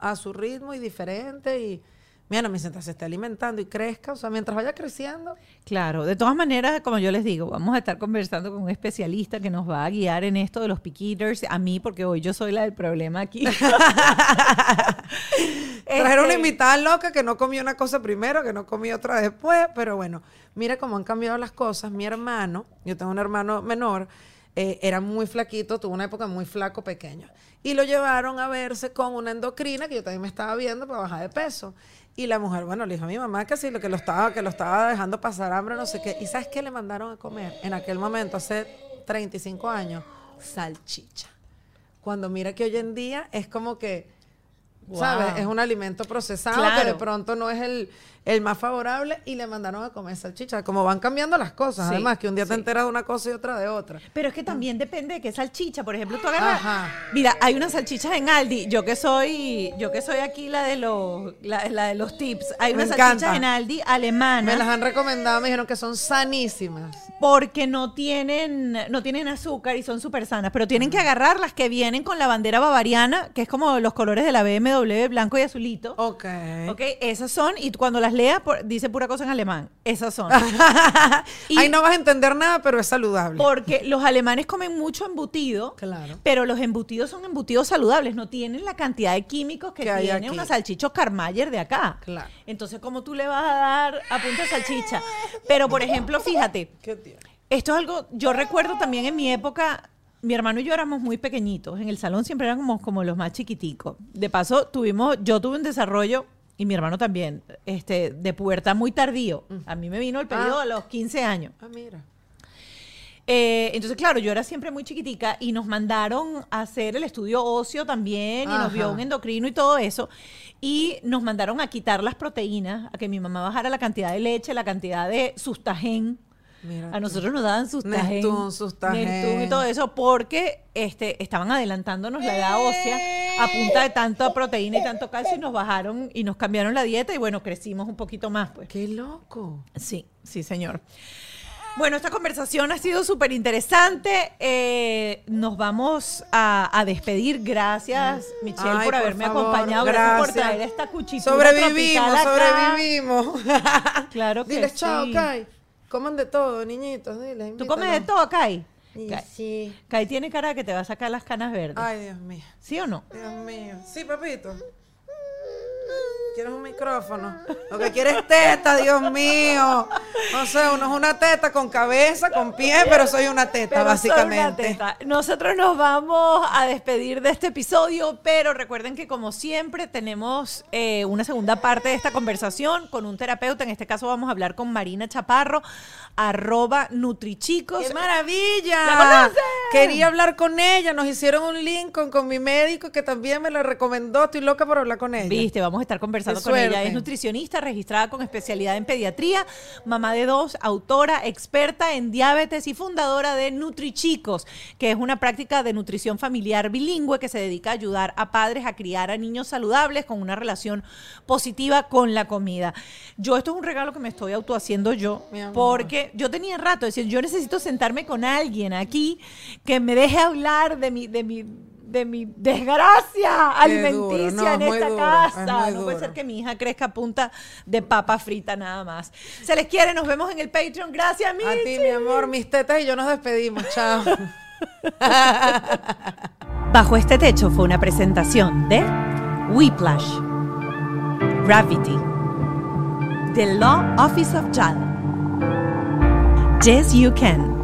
a su ritmo y diferente y mira, mientras se esté alimentando y crezca, o sea, mientras vaya creciendo. Claro, de todas maneras, como yo les digo, vamos a estar conversando con un especialista que nos va a guiar en esto de los pick eaters, a mí, porque hoy yo soy la del problema aquí. [laughs] Trajeron una Este, invitada loca que no comió una cosa primero, que no comió otra después, pero bueno, mira cómo han cambiado las cosas. Mi hermano, yo tengo un hermano menor, eh, era muy flaquito, tuvo una época muy flaco, pequeño. Y lo llevaron a verse con una endocrina que yo también me estaba viendo para bajar de peso. Y la mujer, bueno, le dijo a mi mamá que sí, lo que lo estaba, que lo estaba dejando pasar hambre, no sé qué. ¿Y sabes qué le mandaron a comer? En aquel momento, hace 35 años, salchicha. Cuando mira que hoy en día es como que ¿sabes? Es un alimento procesado Claro. que de pronto no es el, el más favorable y le mandaron a comer salchicha. Como van cambiando las cosas, Sí, además, que un día te enteras de una cosa y otra de otra. Pero es que también depende de qué salchicha. Por ejemplo, tú agarras. Ajá. Mira, hay unas salchichas en Aldi. Yo que soy, yo que soy aquí la de los, la, la de los tips. Hay unas salchichas en Aldi Me las alemanas han recomendado, me dijeron que son sanísimas. porque no tienen, no tienen azúcar y son súper sanas. Pero tienen que agarrar las que vienen con la bandera bavariana, que es como los colores de la BMW, blanco y azulito. Ok. Ok, esas son, y cuando las leas, por- dice pura cosa en alemán. Esas son. [laughs] Y- Ahí no vas a entender nada, pero es saludable. Porque los alemanes comen mucho embutido, Claro. pero los embutidos son embutidos saludables, no tienen la cantidad de químicos que, Que tiene una salchicha Carmayer de acá. Claro. Entonces, ¿cómo tú le vas a dar a punta de salchicha? Pero, por ejemplo, fíjate, [laughs] esto es algo, yo recuerdo también en mi época, mi hermano y yo éramos muy pequeñitos, en el salón siempre éramos como los más chiquiticos. De paso, tuvimos, yo tuve un desarrollo, y mi hermano también, este, de pubertad muy tardío. A mí me vino el periodo Ah. a los 15 años. Ah, mira. Eh, entonces, claro, yo era siempre muy chiquitica y nos mandaron a hacer el estudio óseo también y nos vio un endocrino y todo eso. Y nos mandaron a quitar las proteínas, a que mi mamá bajara la cantidad de leche, la cantidad de sustagen. Mira A tú. nosotros nos daban sustagen. Neptun, y todo eso porque este, estaban adelantándonos la edad ósea a punta de tanta proteína y tanto calcio y nos bajaron y nos cambiaron la dieta y bueno, crecimos un poquito más pues. Qué loco. Sí, sí, señor. Bueno, esta conversación ha sido súper interesante. Eh, nos vamos a, a despedir. Gracias, Michelle, Ay, por por haberme favor, acompañado. Gracias. por traer esta cuchilla. Sobrevivimos, sobrevivimos. [laughs] Claro que Diles chao, sí. Kai. Coman de todo, niñitos. Diles, ¿Tú comes de todo, Kai? Sí. Kai tiene cara que te va a sacar las canas verdes. Ay, Dios mío. ¿Sí o no? Dios mío. Sí, papito. ¿Quieres un micrófono? Lo que quieres es teta, Dios mío. No sé, uno es una teta con cabeza, con pie, pero soy una teta, Pero soy una básicamente. teta. Nosotros nos vamos a despedir de este episodio, pero recuerden que como siempre tenemos eh, una segunda parte de esta conversación con un terapeuta. En este caso vamos a hablar con Marina Chaparro, arroba Nutrichicos. ¡Qué maravilla! ¿La? Quería hablar con ella. Nos hicieron un link con, con mi médico que también me la recomendó. Estoy loca por hablar con ella. Viste, vamos a estar conversando Con ella. Es nutricionista registrada con especialidad en pediatría, mamá de dos, autora, experta en diabetes y fundadora de Nutrichicos, que es una práctica de nutrición familiar bilingüe que se dedica a ayudar a padres a criar a niños saludables con una relación positiva con la comida. Yo esto es un regalo que me estoy autohaciendo yo, porque yo tenía rato, es decir, yo necesito sentarme con alguien aquí que me deje hablar de mi, de mi de mi desgracia alimenticia no, en esta duro, casa. es no puede duro. ser que mi hija crezca a punta de papa frita nada más. Se les quiere, nos vemos en el Patreon. Gracias, A ti, Michi. mi amor, mis tetas y yo nos despedimos. Chao. [laughs] Bajo este techo fue una presentación de Whiplash, Gravity, The Law Office of JAL, Yes You Can.